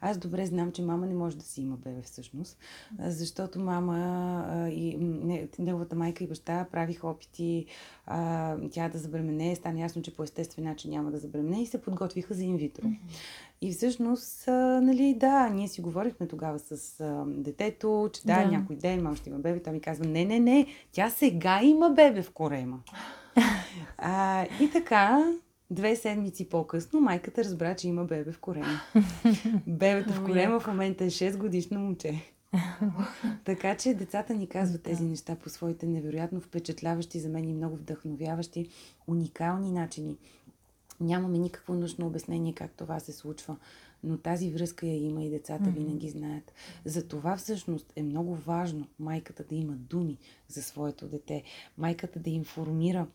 [SPEAKER 2] Аз добре знам, че мама не може да си има бебе всъщност, защото мама и не, неговата майка и баща правиха опити а, тя да забремене. Стана ясно, че по естествен начин няма да забремене и се подготвиха за инвитро. И всъщност, а, нали, да, ние си говорихме тогава с а, детето, че да, да, някой ден мама ще има бебе. Той ми казва, не, не, не, тя сега има бебе в корема. [LAUGHS] а, и така, Две седмици по-късно майката разбра, че има бебе в корема. [LAUGHS] Бебето в корема в момента е 6 годишно момче. [LAUGHS] така че децата ни казват тези неща по своите невероятно впечатляващи за мен и много вдъхновяващи, уникални начини. Нямаме никакво нужно обяснение как това се случва, но тази връзка я има и децата mm-hmm. винаги знаят. За това всъщност е много важно майката да има думи за своето дете, майката да информира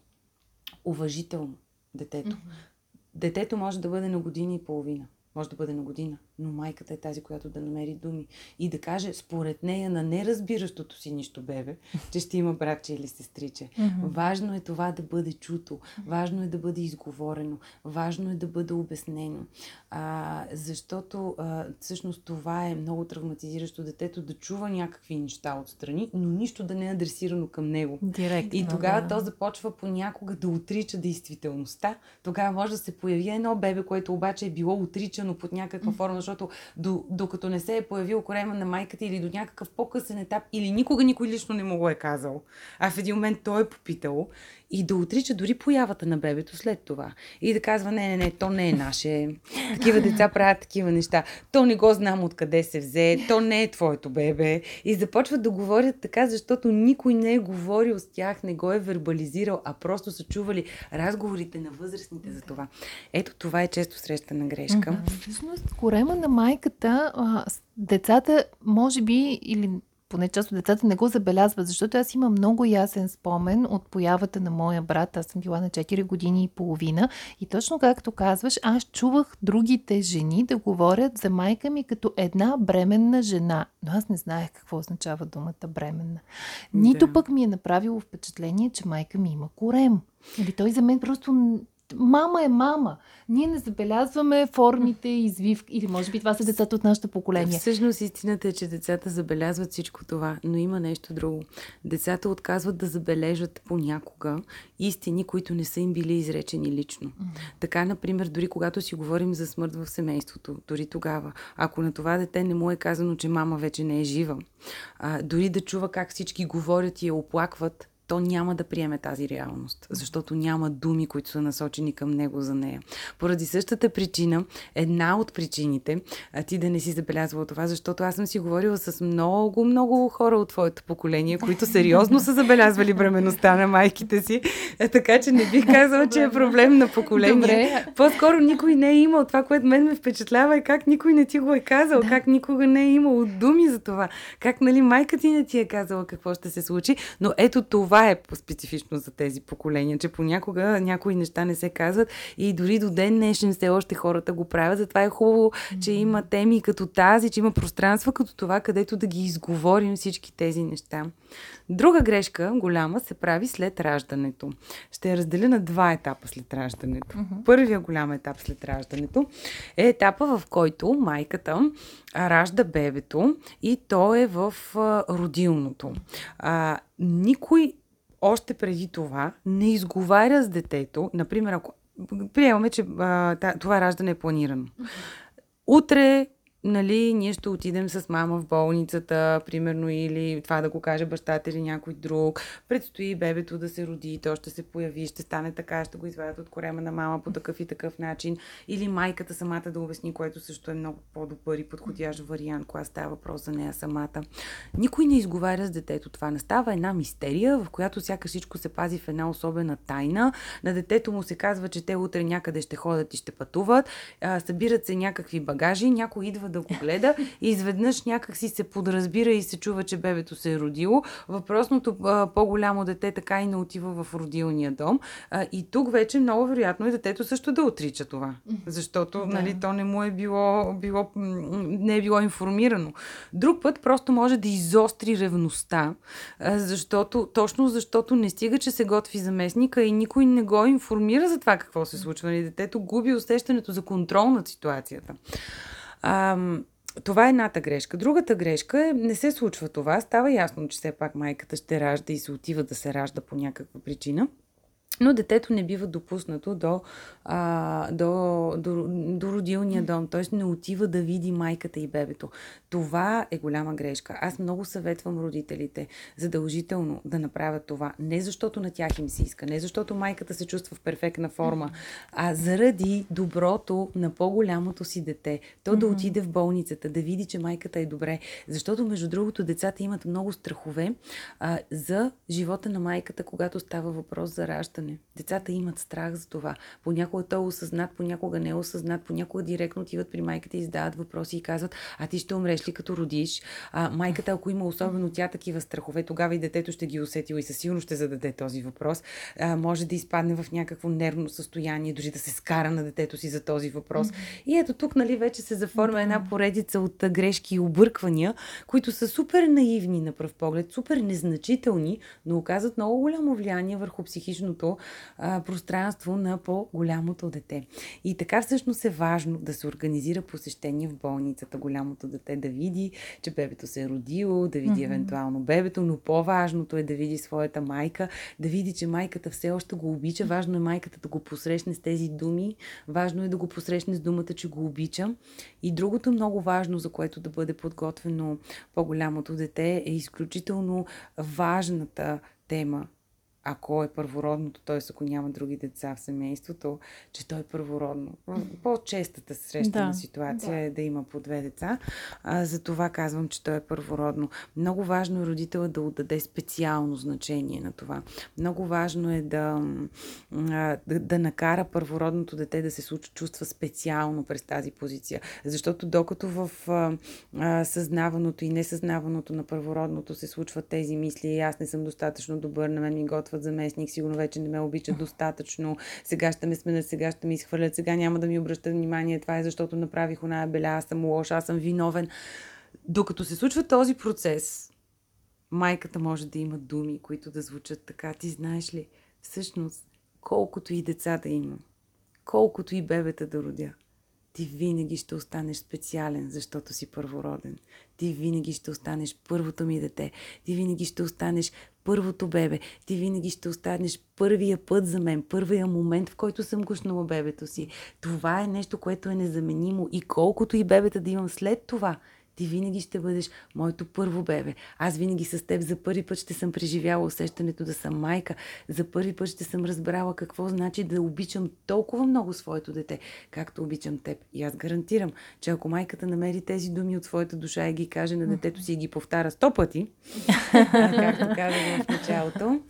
[SPEAKER 2] уважително детето. Mm-hmm. Детето може да бъде на година и половина, може да бъде на година, но майката е тази, която да намери думи и да каже според нея на неразбиращото си нищо бебе, че ще има братче или сестриче. Mm-hmm. Важно е това да бъде чуто, важно е да бъде изговорено, важно е да бъде обяснено. А, защото а, всъщност това е много травматизиращо детето да чува някакви неща отстрани, но нищо да не е адресирано към него.
[SPEAKER 3] Директно,
[SPEAKER 2] и тогава да. то започва понякога да отрича действителността. Тогава може да се появи едно бебе, което обаче е било отричано под някаква форма, защото до, докато не се е появил корема на майката или до някакъв по-късен етап, или никога никой лично не му го е казал, а в един момент той е попитал и да отрича дори появата на бебето след това. И да казва, не, не, не, то не е наше. Такива деца правят такива неща. То не го знам откъде се взе. То не е твоето бебе. И започват да говорят така, защото никой не е говорил с тях, не го е вербализирал, а просто са чували разговорите на възрастните за това. Ето това е често срещана грешка.
[SPEAKER 1] Всъщност, корема на майката, а, децата, може би, или поне част от децата не го забелязват, защото аз имам много ясен спомен от появата на моя брат. Аз съм била на 4 години и половина. И точно както казваш, аз чувах другите жени да говорят за майка ми като една бременна жена. Но аз не знаех какво означава думата бременна. Нито да. пък ми е направило впечатление, че майка ми има корем. Или той за мен просто мама е мама. Ние не забелязваме формите, извивки, или може би това са децата от нашето поколение.
[SPEAKER 2] Всъщност истината е, че децата забелязват всичко това, но има нещо друго. Децата отказват да забележат понякога истини, които не са им били изречени лично. Така, например, дори когато си говорим за смърт в семейството, дори тогава, ако на това дете не му е казано, че мама вече не е жива, а, дори да чува как всички говорят и я оплакват, то няма да приеме тази реалност, защото няма думи, които са насочени към него за нея. Поради същата причина, една от причините, а ти да не си забелязвала това, защото аз съм си говорила с много, много хора от твоето поколение, които сериозно са забелязвали бременността на майките си, е, така че не бих казала, че е проблем на поколение. Добре. По-скоро никой не е имал това, което мен ме впечатлява е как никой не ти го е казал, да. как никога не е имало думи за това, как нали майка ти не ти е казала какво ще се случи, но ето това това е специфично за тези поколения, че понякога някои неща не се казват и дори до ден днешен все още хората го правят. Затова е хубаво, че има теми като тази, че има пространство като това, където да ги изговорим всички тези неща. Друга грешка, голяма, се прави след раждането. Ще я разделя на два етапа след раждането. Uh-huh. Първия голям етап след раждането е етапа, в който майката ражда бебето и то е в родилното. А, никой още преди това не изговаря с детето, например, ако приемаме, че а, това раждане е планирано. Утре нали, ние ще отидем с мама в болницата, примерно, или това да го каже бащата или някой друг. Предстои бебето да се роди, то ще се появи, ще стане така, ще го извадят от корема на мама по такъв и такъв начин. Или майката самата да обясни, което също е много по-добър и подходящ вариант, когато става въпрос за нея самата. Никой не изговаря с детето това. Настава една мистерия, в която сякаш всичко се пази в една особена тайна. На детето му се казва, че те утре някъде ще ходят и ще пътуват. събират се някакви багажи, някой идва да го гледа и изведнъж някак си се подразбира и се чува, че бебето се е родило. Въпросното по-голямо дете така и не отива в родилния дом. и тук вече много вероятно е детето също да отрича това. Защото да. нали, то не му е било, било, не е било информирано. Друг път просто може да изостри ревността, защото, точно защото не стига, че се готви заместника и никой не го информира за това какво се случва. Нали, детето губи усещането за контрол над ситуацията. А, това е едната грешка. Другата грешка е, не се случва това. Става ясно, че все пак майката ще ражда и се отива да се ражда по някаква причина но детето не бива допуснато до, а, до, до, до родилния дом, т.е. не отива да види майката и бебето. Това е голяма грешка. Аз много съветвам родителите задължително да направят това. Не защото на тях им се иска, не защото майката се чувства в перфектна форма, а заради доброто на по-голямото си дете. То да отиде в болницата, да види, че майката е добре. Защото, между другото, децата имат много страхове а, за живота на майката, когато става въпрос за раждане раждане. Децата имат страх за това. Понякога той е осъзнат, понякога не е осъзнат, понякога директно отиват при майката и задават въпроси и казват, а ти ще умреш ли като родиш? А, майката, ако има особено тя такива страхове, тогава и детето ще ги усетило и със сигурно ще зададе този въпрос. А, може да изпадне в някакво нервно състояние, дори да се скара на детето си за този въпрос. Mm-hmm. И ето тук, нали, вече се заформя една поредица от грешки и обърквания, които са супер наивни на пръв поглед, супер незначителни, но оказват много голямо влияние върху психичното а, пространство на по-голямото дете. И така всъщност е важно да се организира посещение в болницата, голямото дете да види, че бебето се е родило, да види mm-hmm. евентуално бебето, но по-важното е да види своята майка, да види, че майката все още го обича. Важно е майката да го посрещне с тези думи, важно е да го посрещне с думата, че го обича. И другото много важно, за което да бъде подготвено по-голямото дете, е изключително важната тема ако е първородното, т.е. ако няма други деца в семейството, че той е първородно. По-честата срещана да, ситуация да. е да има по две деца. А, за това казвам, че той е първородно. Много важно е родителя да отдаде специално значение на това. Много важно е да, да, да накара първородното дете да се чувства специално през тази позиция. Защото докато в а, а, съзнаваното и несъзнаваното на първородното се случват тези мисли, аз не съм достатъчно добър, на мен ми готвят за заместник, сигурно вече не ме обичат достатъчно, сега ще ме сменят, сега ще ме изхвърлят, сега няма да ми обръщат внимание, това е защото направих оная беля, аз съм лош, аз съм виновен. Докато се случва този процес, майката може да има думи, които да звучат така. Ти знаеш ли, всъщност, колкото и деца да има, колкото и бебета да родя, ти винаги ще останеш специален, защото си първороден. Ти винаги ще останеш първото ми дете. Ти винаги ще останеш първото бебе. Ти винаги ще останеш първия път за мен, първия момент, в който съм гушнала бебето си. Това е нещо, което е незаменимо. И колкото и бебета да имам след това, ти винаги ще бъдеш моето първо бебе. Аз винаги с теб за първи път ще съм преживяла усещането да съм майка. За първи път ще съм разбрала какво значи да обичам толкова много своето дете, както обичам теб. И аз гарантирам, че ако майката намери тези думи от своята душа и ги каже на детето си и ги повтаря сто пъти, [LAUGHS] както казах в началото,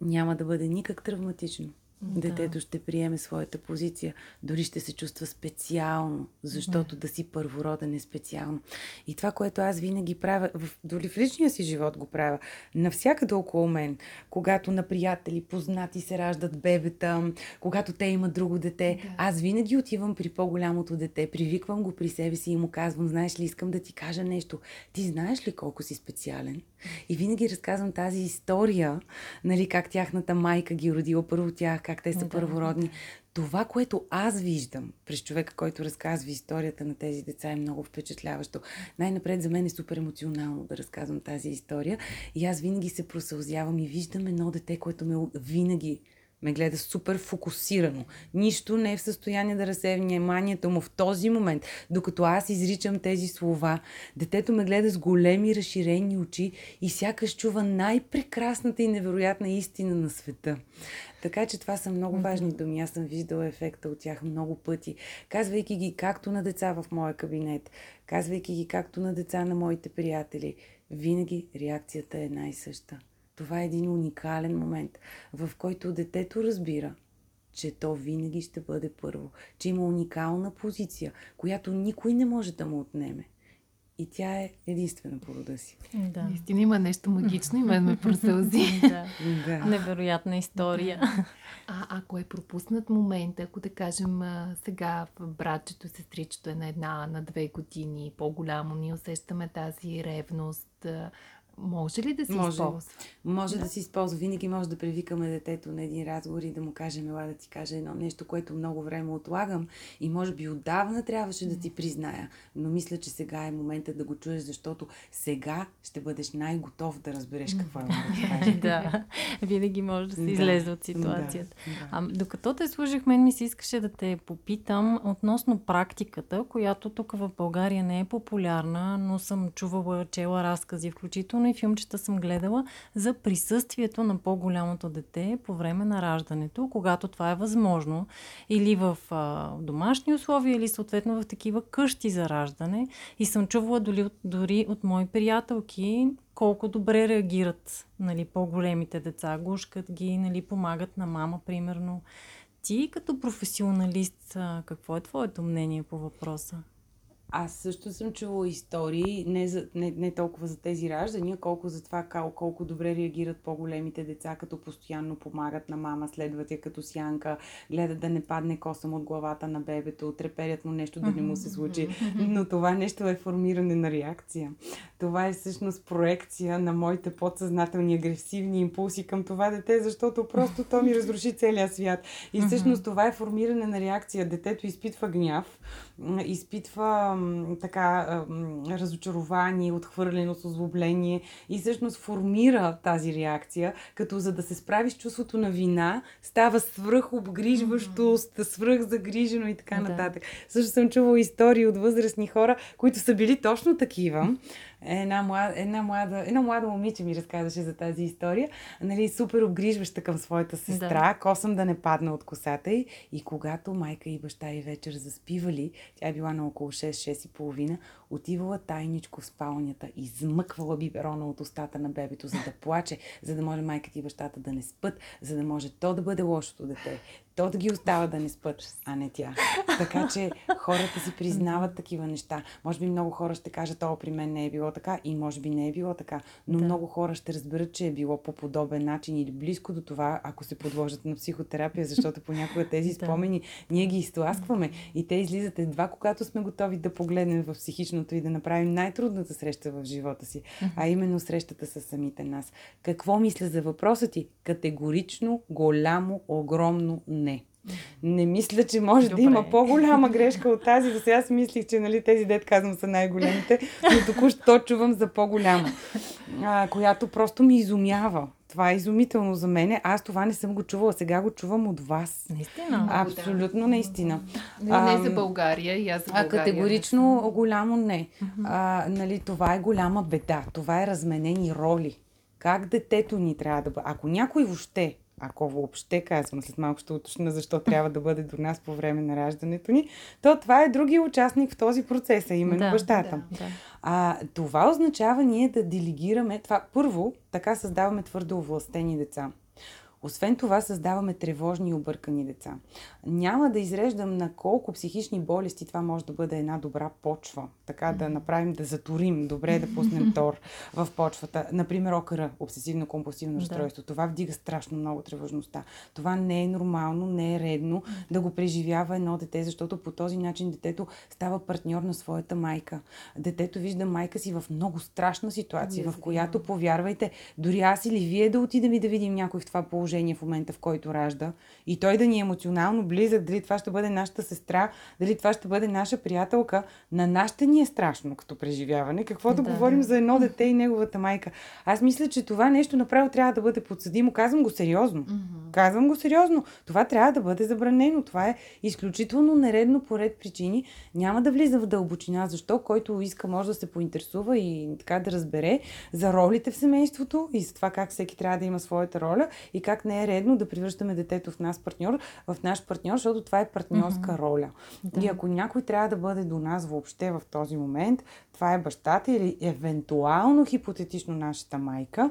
[SPEAKER 2] няма да бъде никак травматично. Да. Детето ще приеме своята позиция, дори ще се чувства специално, защото да, да си първороден е специално. И това, което аз винаги правя, в, дори в личния си живот го правя, навсякъде около мен, когато на приятели, познати се раждат бебета, когато те имат друго дете, да. аз винаги отивам при по-голямото дете, привиквам го при себе си и му казвам, знаеш ли, искам да ти кажа нещо. Ти знаеш ли колко си специален? И винаги разказвам тази история, нали, как тяхната майка ги родила първо тях, как те са да, първородни. Това, което аз виждам през човека, който разказва историята на тези деца е много впечатляващо. Най-напред за мен е супер емоционално да разказвам тази история. И аз винаги се просълзявам и виждам едно дете, което ме винаги ме гледа супер фокусирано. Нищо не е в състояние да разсее вниманието му в този момент, докато аз изричам тези слова. Детето ме гледа с големи разширени очи и сякаш чува най-прекрасната и невероятна истина на света. Така че това са много важни думи. Аз съм виждала ефекта от тях много пъти. Казвайки ги както на деца в моя кабинет, казвайки ги както на деца на моите приятели, винаги реакцията е най-съща. Това е един уникален момент, в който детето разбира, че то винаги ще бъде първо, че има уникална позиция, която никой не може да му отнеме. И тя е единствена по рода си.
[SPEAKER 1] Да. Наистина има нещо магично и мен ме просълзи.
[SPEAKER 3] да. да. Невероятна история.
[SPEAKER 1] А ако е пропуснат момент, ако да кажем сега в братчето, сестричето е на една, на две години, по-голямо, ние усещаме тази ревност, може ли да се може. използва?
[SPEAKER 2] Може да. да се използва. Винаги може да привикаме детето на един разговор и да му кажем, ела да ти кажа едно нещо, което много време отлагам и може би отдавна трябваше да ти призная. Но мисля, че сега е момента да го чуеш, защото сега ще бъдеш най-готов да разбереш какво е да [LAUGHS]
[SPEAKER 3] да, винаги може да се да. излезе от ситуацията. Да. Да. А, докато те служих, мен ми се искаше да те попитам относно практиката, която тук в България не е популярна, но съм чувала, чела разкази, включително включително и филмчета съм гледала за присъствието на по-голямото дете по време на раждането, когато това е възможно. Или в а, домашни условия, или съответно в такива къщи за раждане. И съм чувала дори от, дори от мои приятелки колко добре реагират нали, по-големите деца, гушкат ги, нали, помагат на мама, примерно. Ти като професионалист, какво е твоето мнение по въпроса?
[SPEAKER 2] Аз също съм чувала истории, не, за, не, не толкова за тези раждания, колко за това колко добре реагират по-големите деца, като постоянно помагат на мама, следват я като сянка, гледат да не падне косъм от главата на бебето, треперят му нещо да не му се случи. Но това нещо е формиране на реакция. Това е всъщност проекция на моите подсъзнателни агресивни импулси към това дете, защото просто то ми разруши целия свят. И всъщност това е формиране на реакция. Детето изпитва гняв, изпитва така разочарование, отхвърленост, озлобление и всъщност формира тази реакция, като за да се справи с чувството на вина, става свръх обгрижващост, свръх загрижено и така да. нататък. Също съм чувала истории от възрастни хора, които са били точно такива една млада, една млада, едно младо момиче ми разказваше за тази история. Нали, супер обгрижваща към своята сестра, да. косъм да не падна от косата й. И когато майка и баща и вечер заспивали, тя е била на около 6-6 и половина, отивала тайничко в спалнята, измъквала биберона от устата на бебето, за да плаче, за да може майката и бащата да не спът, за да може то да бъде лошото дете, то да ги остава да не спът, а не тя. Така че хората си признават такива неща. Може би много хора ще кажат, о, при мен не е било така и може би не е било така, но да. много хора ще разберат, че е било по подобен начин или близко до това, ако се подложат на психотерапия, защото понякога тези [LAUGHS] спомени ние ги изтласкваме и те излизат едва когато сме готови да погледнем в психичното и да направим най-трудната среща в живота си, а именно срещата с самите нас. Какво мисля за въпроса ти? Категорично, голямо, огромно не. Не мисля, че може Добре. да има по-голяма [LAUGHS] грешка от тази. До сега си мислих, че нали, тези дет казвам са най-големите, но току-що чувам за по-голяма, а, която просто ми изумява. Това е изумително за мен. Аз това не съм го чувала. Сега го чувам от вас.
[SPEAKER 1] Наистина?
[SPEAKER 2] Абсолютно да. наистина.
[SPEAKER 1] Не, не за България и аз за България.
[SPEAKER 2] А категорично голямо не. А, нали, това е голяма беда. Това е разменени роли. Как детето ни трябва да бъде. Ако някой въобще ако въобще казвам, след малко ще уточня защо трябва да бъде до нас по време на раждането ни, то това е другия участник в този процес, а именно да, бащата. Да, да. А, това означава ние да делегираме това. Първо, така създаваме твърдо овластени деца. Освен това, създаваме тревожни и объркани деца. Няма да изреждам на колко психични болести това може да бъде една добра почва. Така да направим, да заторим, добре да пуснем [LAUGHS] тор в почвата. Например, окъра, обсесивно-компулсивно разстройство. Да. Това вдига страшно много тревожността. Това не е нормално, не е редно да го преживява едно дете, защото по този начин детето става партньор на своята майка. Детето вижда майка си в много страшна ситуация, в която, повярвайте, дори аз или вие да отидем и да видим някой в това положение, положение в момента, в който ражда, и той да ни е емоционално близък, дали това ще бъде нашата сестра, дали това ще бъде наша приятелка, на нас ще ни е страшно като преживяване. Какво да, да говорим да. за едно дете и неговата майка? Аз мисля, че това нещо направо трябва да бъде подсъдимо. Казвам го сериозно. Mm-hmm. Казвам го сериозно. Това трябва да бъде забранено. Това е изключително нередно по ред причини. Няма да влиза в дълбочина. Защо? Който иска може да се поинтересува и така да разбере за ролите в семейството и за това как всеки трябва да има своята роля и как не е редно да превръщаме детето в нас партньор, в наш партньор, защото това е партньорска mm-hmm. роля. Да. И ако някой трябва да бъде до нас въобще в този момент, това е бащата или евентуално хипотетично нашата майка.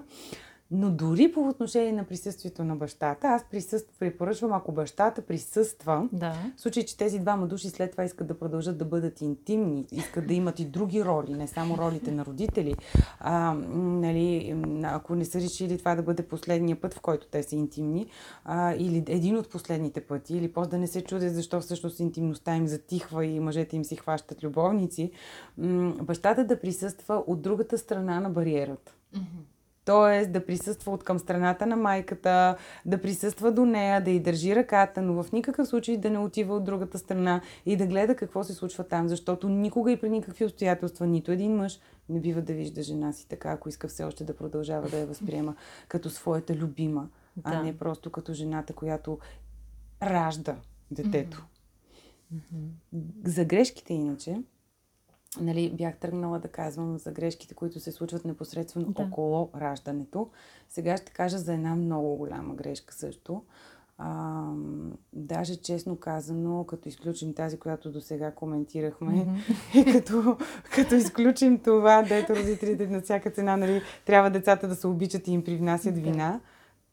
[SPEAKER 2] Но дори по отношение на присъствието на бащата, аз присъств, препоръчвам, ако бащата присъства, да. в случай, че тези двама души след това искат да продължат да бъдат интимни, искат да имат и други роли, не само ролите на родители, а, нали, ако не са решили това да бъде последния път, в който те са интимни, а, или един от последните пъти, или после да не се чудят защо всъщност интимността им затихва и мъжете им си хващат любовници, бащата да присъства от другата страна на бариерата. Mm-hmm. Тоест да присъства от към страната на майката, да присъства до нея, да й държи ръката, но в никакъв случай да не отива от другата страна и да гледа какво се случва там, защото никога и при никакви обстоятелства нито един мъж не бива да вижда жена си така, ако иска все още да продължава да я възприема като своята любима, да. а не просто като жената, която ражда детето. Mm-hmm. За грешките иначе, нали, бях тръгнала да казвам за грешките, които се случват непосредствено да. около раждането. Сега ще кажа за една много голяма грешка също. А, даже честно казано, като изключим тази, която до сега коментирахме, mm-hmm. [LAUGHS] и като, като изключим това, дето родителите на всяка цена, нали, трябва децата да се обичат и им привнасят вина,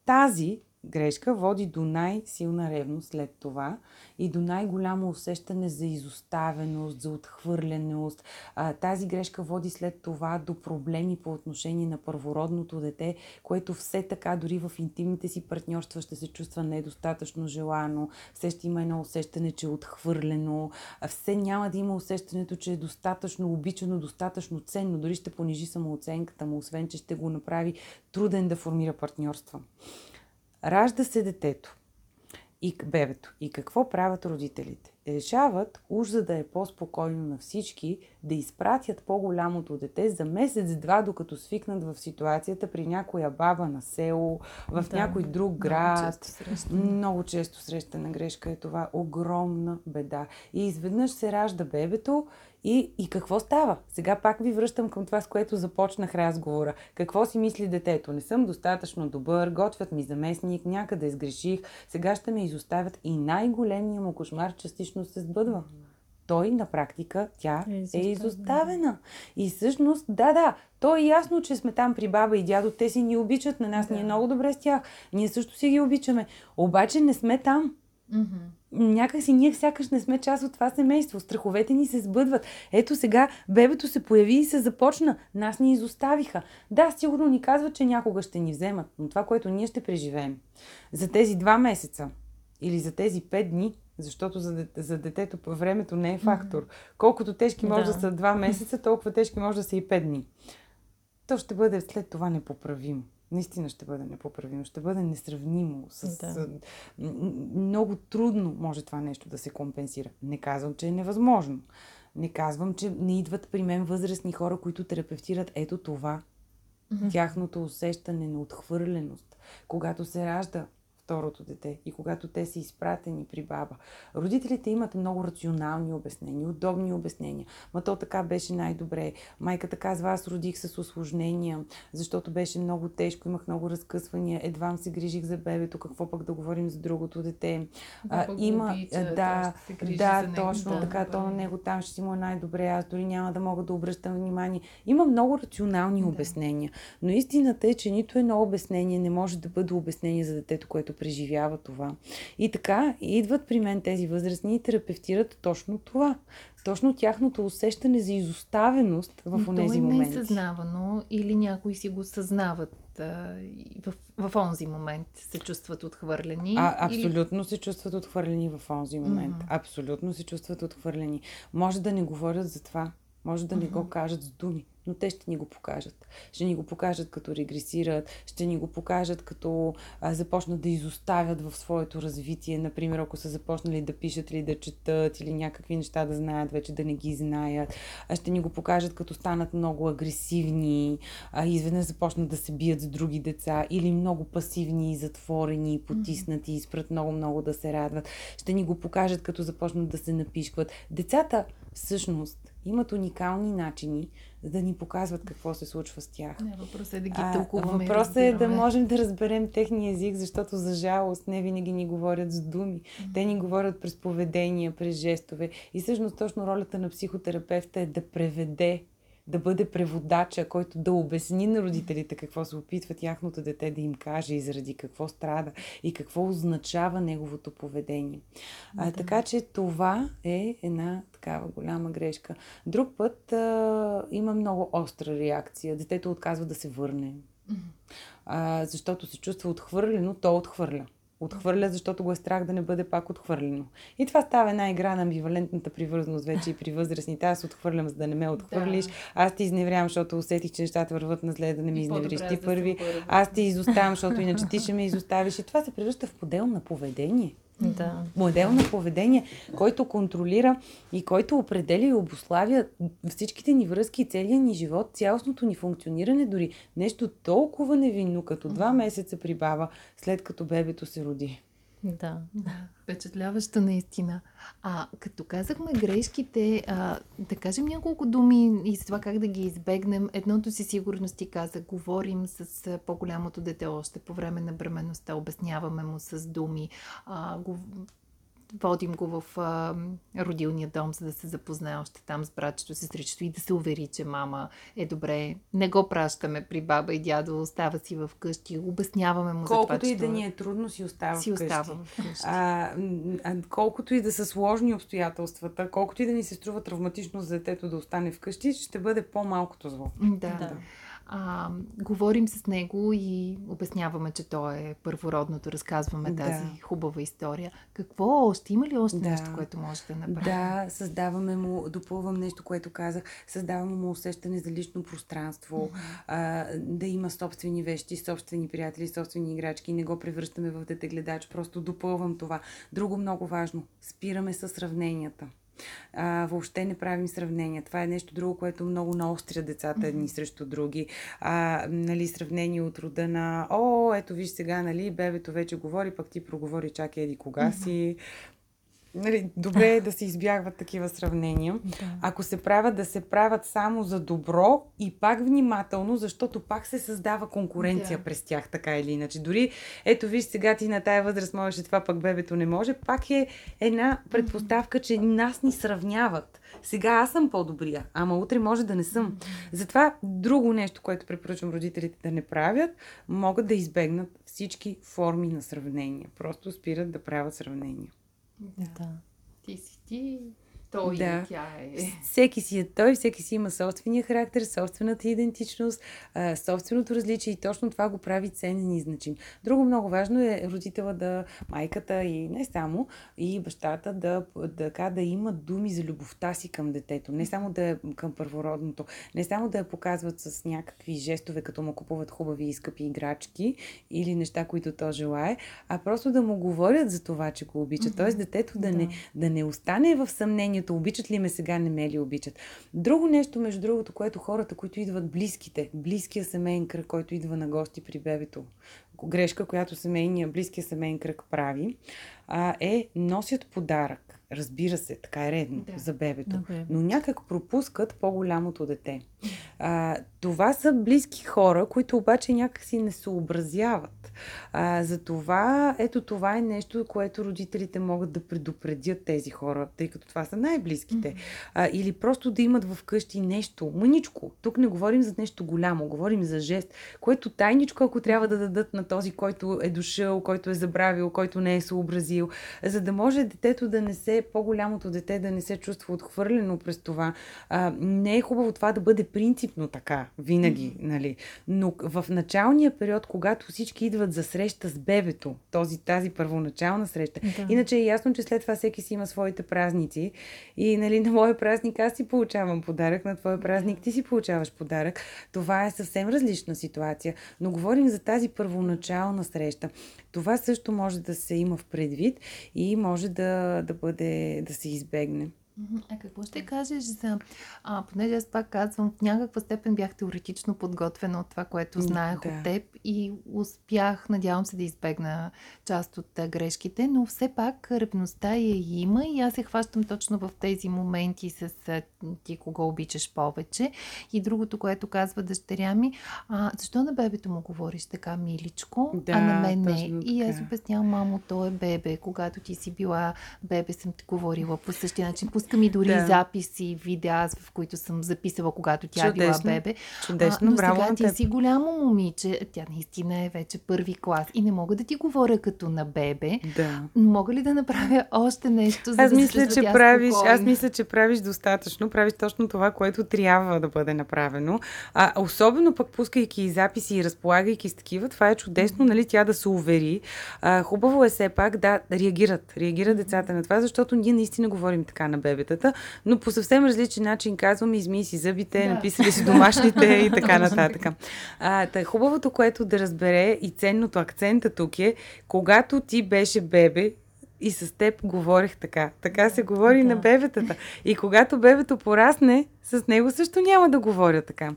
[SPEAKER 2] тази грешка води до най-силна ревност след това и до най-голямо усещане за изоставеност, за отхвърленост. Тази грешка води след това до проблеми по отношение на първородното дете, което все така дори в интимните си партньорства ще се чувства недостатъчно желано, все ще има едно усещане, че е отхвърлено, все няма да има усещането, че е достатъчно обичано, достатъчно ценно, дори ще понижи самооценката му, освен че ще го направи труден да формира партньорства. Ражда се детето и бебето. И какво правят родителите? Решават, уж за да е по-спокойно на всички, да изпратят по-голямото дете за месец-два, докато свикнат в ситуацията при някоя баба на село, в да, някой друг град. Много често. Много често срещана грешка е това. Огромна беда. И изведнъж се ражда бебето и, и какво става? Сега пак ви връщам към това, с което започнах разговора. Какво си мисли детето? Не съм достатъчно добър, готвят ми заместник, някъде сгреших, сега ще ме изоставят и най-големия му кошмар частично се сбъдва. Той на практика, тя е, е изоставена. И всъщност, да, да, то е ясно, че сме там при баба и дядо, те си ни обичат на нас, да. ние много добре с тях, ние също си ги обичаме, обаче не сме там. Mm-hmm. Някакси ние сякаш не сме част от това семейство. Страховете ни се сбъдват. Ето сега бебето се появи и се започна. Нас ни изоставиха. Да, сигурно ни казват, че някога ще ни вземат, но това, което ние ще преживеем за тези два месеца или за тези пет дни, защото за, за детето времето не е фактор. Колкото тежки може да. да са два месеца, толкова тежки може да са и пет дни. То ще бъде след това непоправимо наистина ще бъде непоправимо, ще бъде несравнимо. С, да. много трудно може това нещо да се компенсира. Не казвам, че е невъзможно. Не казвам, че не идват при мен възрастни хора, които терапевтират ето това. Mm-hmm. Тяхното усещане на отхвърленост. Когато се ражда второто дете и когато те са изпратени при баба. Родителите имат много рационални обяснения, удобни обяснения. Ма то така беше най-добре. Майката казва, аз родих с осложнения, защото беше много тежко, имах много разкъсвания, едва се грижих за бебето, какво пък да говорим за другото дете.
[SPEAKER 1] А, има, обича,
[SPEAKER 2] да, да, точно да, така, да, то на него там ще си му е най-добре, аз дори няма да мога да обръщам внимание. Има много рационални да. обяснения, но истината е, че нито едно обяснение не може да бъде обяснение за детето, което преживява това. И така, идват при мен тези възрастни и терапевтират точно това. Точно тяхното усещане за изоставеност в тези моменти.
[SPEAKER 1] Не е съзнавано или някои си го съзнават в, в онзи момент се чувстват отхвърлени.
[SPEAKER 2] А, абсолютно или... се чувстват отхвърлени в онзи момент. Mm-hmm. Абсолютно се чувстват отхвърлени. Може да не говорят за това. Може да mm-hmm. не го кажат с думи но те ще ни го покажат. Ще ни го покажат като регресират, ще ни го покажат като а, започнат да изоставят в своето развитие. Например, ако са започнали да пишат или да четат или някакви неща да знаят, вече да не ги знаят. А ще ни го покажат като станат много агресивни, а, изведнъж започнат да се бият с други деца или много пасивни, затворени, потиснати, и спрат много-много да се радват. Ще ни го покажат като започнат да се напишкват. Децата всъщност имат уникални начини за да ни показват какво се случва с тях.
[SPEAKER 1] Не, въпросът е да ги тълкуваме.
[SPEAKER 2] Въпросът е да можем да разберем техния език, защото за жалост не винаги ни говорят с думи. Mm-hmm. Те ни говорят през поведения, през жестове. И всъщност точно ролята на психотерапевта е да преведе да бъде преводача, който да обясни на родителите какво се опитва тяхното дете да им каже и заради какво страда и какво означава неговото поведение. Да. А, така че това е една такава голяма грешка. Друг път а, има много остра реакция. Детето отказва да се върне. А, защото се чувства отхвърлено, то отхвърля отхвърля, защото го е страх да не бъде пак отхвърлено. И това става една игра на амбивалентната привързаност вече и при възрастните. Аз отхвърлям, за да не ме отхвърлиш. Да. Аз ти изневрявам, защото усетих, че нещата върват на зле, да не ми изневриш ти първи. Аз ти изоставям, защото иначе ти ще ме изоставиш. И това се превръща в подел на поведение.
[SPEAKER 1] Да.
[SPEAKER 2] Модел на поведение, който контролира и който определя и обославя всичките ни връзки, целия ни живот, цялостното ни функциониране, дори нещо толкова невинно, като два месеца прибава, след като бебето се роди.
[SPEAKER 1] Да. Впечатляваща наистина. А като казахме грешките, а, да кажем няколко думи и за това как да ги избегнем. Едното си сигурност ти каза, говорим с по-голямото дете още по време на бременността, обясняваме му с думи, а, го, водим го в а, родилния дом, за да се запознае още там с братчето, сестричето и да се увери, че мама е добре. Не го пращаме при баба и дядо, остава си в къщи, обясняваме му
[SPEAKER 2] колкото
[SPEAKER 1] за това,
[SPEAKER 2] и да ни е трудно, си остава
[SPEAKER 1] си
[SPEAKER 2] вкъщи.
[SPEAKER 1] Остава вкъщи.
[SPEAKER 2] А, а, колкото и да са сложни обстоятелствата, колкото и да ни се струва травматично за детето да остане вкъщи, ще бъде по-малкото зло.
[SPEAKER 1] Да. да. А, говорим с него и обясняваме, че то е първородното, разказваме да. тази хубава история. Какво още? Има ли още да. нещо, което може да направи?
[SPEAKER 2] Да, създаваме му, допълвам нещо, което казах, създаваме му усещане за лично пространство, mm-hmm. а, да има собствени вещи, собствени приятели, собствени играчки, не го превръщаме в детегледач, просто допълвам това. Друго много важно, спираме с сравненията. А, въобще не правим сравнения. Това е нещо друго, което много наостря децата едни срещу други. А, нали, сравнение от рода на О, ето виж сега, нали, бебето вече говори, пък ти проговори, чакай еди кога си. Нали, добре е да се избягват такива сравнения. Да. Ако се правят, да се правят само за добро и пак внимателно, защото пак се създава конкуренция да. през тях, така или иначе. Дори, ето виж, сега ти на тая възраст можеш, това пък бебето не може, пак е една предпоставка, че нас ни сравняват. Сега аз съм по-добрия, ама утре може да не съм. Затова друго нещо, което препоръчвам родителите да не правят, могат да избегнат всички форми на сравнение. Просто спират да правят сравнения.
[SPEAKER 1] Да. да. Ти си ти, той да. и тя е.
[SPEAKER 2] Всеки си е той, всеки си има собствения характер, собствената идентичност, собственото различие и точно това го прави ценен и значим. Друго много важно е родителя да, майката и не само, и бащата да, да, да имат думи за любовта си към детето. Не само да е към първородното, не само да я показват с някакви жестове, като му купуват хубави и скъпи играчки или неща, които то желае, а просто да му говорят за това, че го обичат. Mm-hmm. Тоест детето да, да. Не, да не остане в съмнение отношението, обичат ли ме сега, не ме ли обичат. Друго нещо, между другото, което хората, които идват близките, близкия семейен кръг, който идва на гости при бебето, грешка, която семейния, близкия семейен кръг прави, а, е носят подарък. Разбира се, така е редно да. за бебето. Okay. Но някак пропускат по-голямото дете. А, това са близки хора, които обаче някакси не съобразяват. А, затова, ето това е нещо, което родителите могат да предупредят тези хора, тъй като това са най-близките. А, или просто да имат вкъщи нещо, мъничко. Тук не говорим за нещо голямо, говорим за жест, което тайничко, ако трябва да дадат на този, който е дошъл, който е забравил, който не е съобразил, за да може детето да не се, по-голямото дете да не се чувства отхвърлено през това. А, не е хубаво това да бъде принципно така, винаги, mm-hmm. нали. Но в началния период, когато всички идват за среща с бебето, този, тази първоначална среща, да. иначе е ясно, че след това всеки си има своите празници и, нали, на моя празник аз си получавам подарък, на твоя празник ти си получаваш подарък. Това е съвсем различна ситуация, но говорим за тази първоначална среща. Това също може да се има в предвид и може да, да бъде, да се избегне.
[SPEAKER 1] А какво ще кажеш за... А, понеже аз пак казвам, в някаква степен бях теоретично подготвена от това, което знаех да. от теб и успях, надявам се да избегна част от грешките, но все пак ревността я има и аз се хващам точно в тези моменти с ти кого обичаш повече. И другото, което казва дъщеря ми, а, защо на бебето му говориш така миличко, да, а на мен не? И аз обяснявам, мамо, то е бебе. Когато ти си била бебе, съм ти говорила по същия начин. Пуска ми дори да. записи, видеа, в които съм записала, когато тя Чудесно. била бебе.
[SPEAKER 2] Чудесно, а, но
[SPEAKER 1] браво сега ти си голямо момиче. Тя наистина е вече първи клас. И не мога да ти говоря като на бебе.
[SPEAKER 2] Да.
[SPEAKER 1] Мога ли да направя още нещо, за
[SPEAKER 2] аз
[SPEAKER 1] да
[SPEAKER 2] мисля, че правиш, Аз мисля, че правиш достатъчно. Правиш точно това, което трябва да бъде направено. А, особено пък пускайки и записи и разполагайки с такива, това е чудесно, нали, тя да се увери. А, хубаво е все пак да реагират. Реагират децата на това, защото ние наистина говорим така на бебе бебетата, но по съвсем различен начин казваме, измий си зъбите, да. написали си домашните и [LAUGHS] така нататък. А, тъй, хубавото, което да разбере и ценното акцента тук е, когато ти беше бебе, и с теб говорех така. Така се говори да. на бебетата. И когато бебето порасне, с него също няма да говоря така.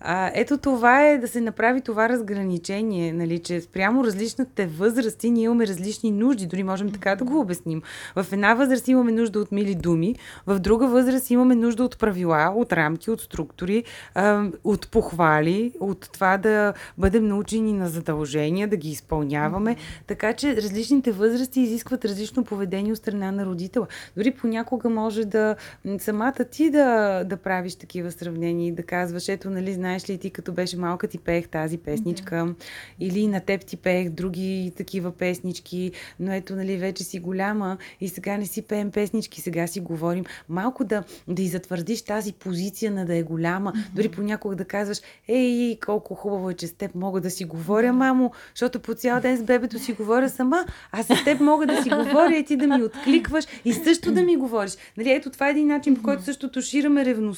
[SPEAKER 2] А, ето това е да се направи това разграничение, нали, че спрямо различните възрасти ние имаме различни нужди, дори можем така да го обясним. В една възраст имаме нужда от мили думи, в друга възраст имаме нужда от правила, от рамки, от структури, а, от похвали, от това да бъдем научени на задължения, да ги изпълняваме. Така че различните възрасти изискват различно поведение от страна на родителя. Дори понякога може да самата ти да, да правиш такива сравнения и да казваш, ето, нали, знаеш ли, ти като беше малка ти пеех тази песничка да. или на теб ти пеех други такива песнички, но ето, нали, вече си голяма и сега не си пеем песнички, сега си говорим. Малко да, да и затвърдиш тази позиция на да е голяма, mm-hmm. дори понякога да казваш, ей, колко хубаво е, че с теб мога да си говоря, мамо, защото по цял ден с бебето си говоря сама, а с теб мога да си говоря и ти да ми откликваш и също да ми говориш. Нали, ето това е един начин, по който също тушираме ревността.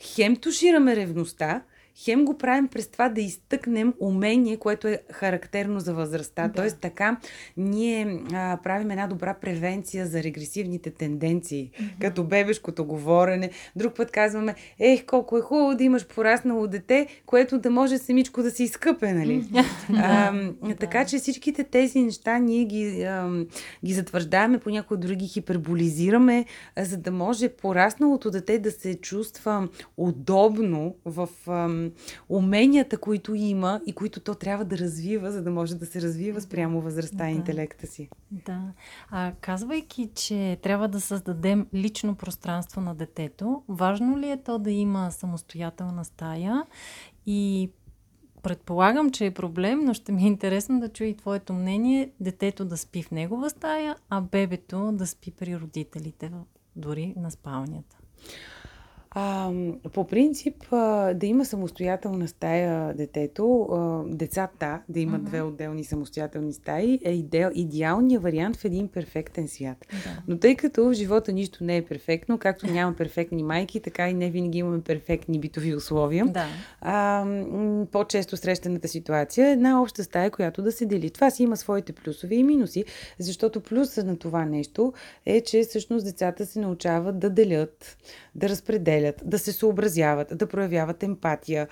[SPEAKER 2] Хем тушираме ревността, хем го правим през това да изтъкнем умение, което е характерно за възрастта. Да. Тоест така ние а, правим една добра превенция за регресивните тенденции, mm-hmm. като бебешкото говорене. Друг път казваме, ех, колко е хубаво да имаш пораснало дете, което да може самичко да се изкъпе, нали? [LAUGHS] а, да. Така че всичките тези неща ние ги, а, ги затвърждаваме, понякога други хиперболизираме, а, за да може порасналото дете да се чувства удобно в а, уменията, които има и които то трябва да развива, за да може да се развива спрямо възрастта да. и интелекта си.
[SPEAKER 3] Да. А казвайки, че трябва да създадем лично пространство на детето, важно ли е то да има самостоятелна стая и Предполагам, че е проблем, но ще ми е интересно да чуя и твоето мнение. Детето да спи в негова стая, а бебето да спи при родителите, дори на спалнята.
[SPEAKER 2] А, по принцип, а, да има самостоятелна стая детето, а, децата да имат uh-huh. две отделни самостоятелни стаи е идеал, идеалният вариант в един перфектен свят. Да. Но тъй като в живота нищо не е перфектно, както няма перфектни майки, така и не винаги имаме перфектни битови условия,
[SPEAKER 3] да.
[SPEAKER 2] а, по-често срещаната ситуация е една обща стая, която да се дели. Това си има своите плюсове и минуси, защото плюсът на това нещо е, че всъщност децата се научават да делят, да разпределят да се съобразяват, да проявяват емпатия,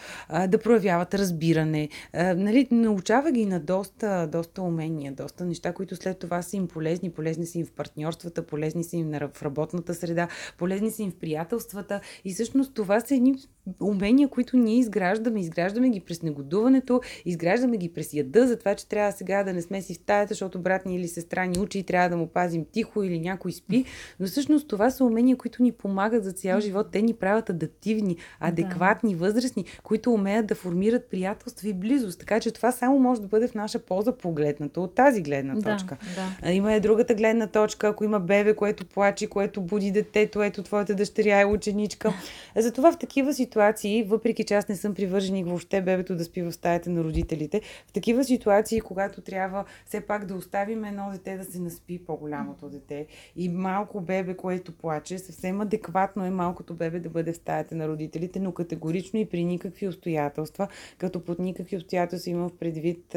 [SPEAKER 2] да проявяват разбиране. Нали, научава ги на доста, доста умения, доста неща, които след това са им полезни. Полезни са им в партньорствата, полезни са им в работната среда, полезни са им в приятелствата. И всъщност това са едни умения, които ние изграждаме. Изграждаме ги през негодуването, изграждаме ги през яда, за това, че трябва сега да не сме си в стаята, защото брат ни или сестра ни учи и трябва да му пазим тихо или някой спи. Но всъщност това са умения, които ни помагат за цял живот. Те ни правят адаптивни, адекватни, възрастни, които умеят да формират приятелство и близост. Така че това само може да бъде в наша полза погледнато от тази гледна точка.
[SPEAKER 3] Да, да.
[SPEAKER 2] Има и другата гледна точка, ако има бебе, което плаче, което буди детето, ето твоята дъщеря е ученичка. Затова в такива ситуации, въпреки че аз не съм привърженик въобще бебето да спи в стаята на родителите, в такива ситуации, когато трябва все пак да оставим едно дете да се наспи по-голямото дете и малко бебе, което плаче, съвсем адекватно е малкото бебе да бъде в стаята на родителите, но категорично и при никакви обстоятелства, като под никакви обстоятелства имам в предвид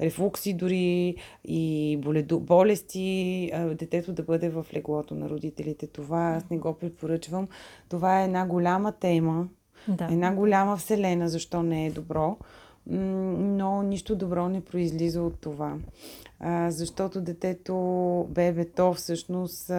[SPEAKER 2] рефлукси дори и болести, детето да бъде в леглото на родителите. Това аз не го препоръчвам. Това е една голяма тема, да. една голяма вселена, защо не е добро но нищо добро не произлиза от това. Защото детето, бебето всъщност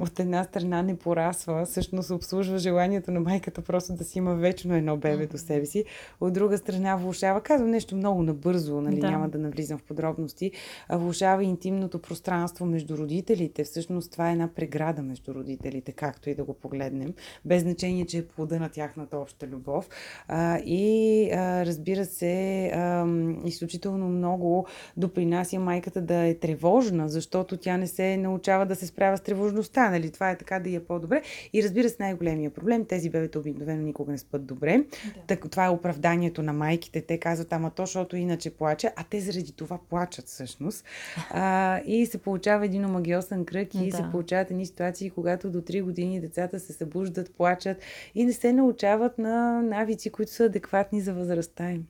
[SPEAKER 2] от една страна не порасва, всъщност обслужва желанието на майката просто да си има вечно едно бебе до себе си. От друга страна влушава, казвам нещо много набързо, нали, да. няма да навлизам в подробности, влушава интимното пространство между родителите. Всъщност това е една преграда между родителите, както и да го погледнем, без значение, че е плода на тяхната обща любов. А, и а, разбира се, а, изключително много допринася майката да е тревожна, защото тя не се научава да се справя с тревожността възможността, нали, това е така да е по-добре. И разбира се, най-големия проблем, тези бебета обикновено никога не спят добре. Да. Так, това е оправданието на майките. Те казват, ама то, защото иначе плаче, а те заради това плачат всъщност. А, и се получава един омагиосен кръг и да. се получават едни ситуации, когато до 3 години децата се събуждат, плачат и не се научават на навици, които са адекватни за възрастта им.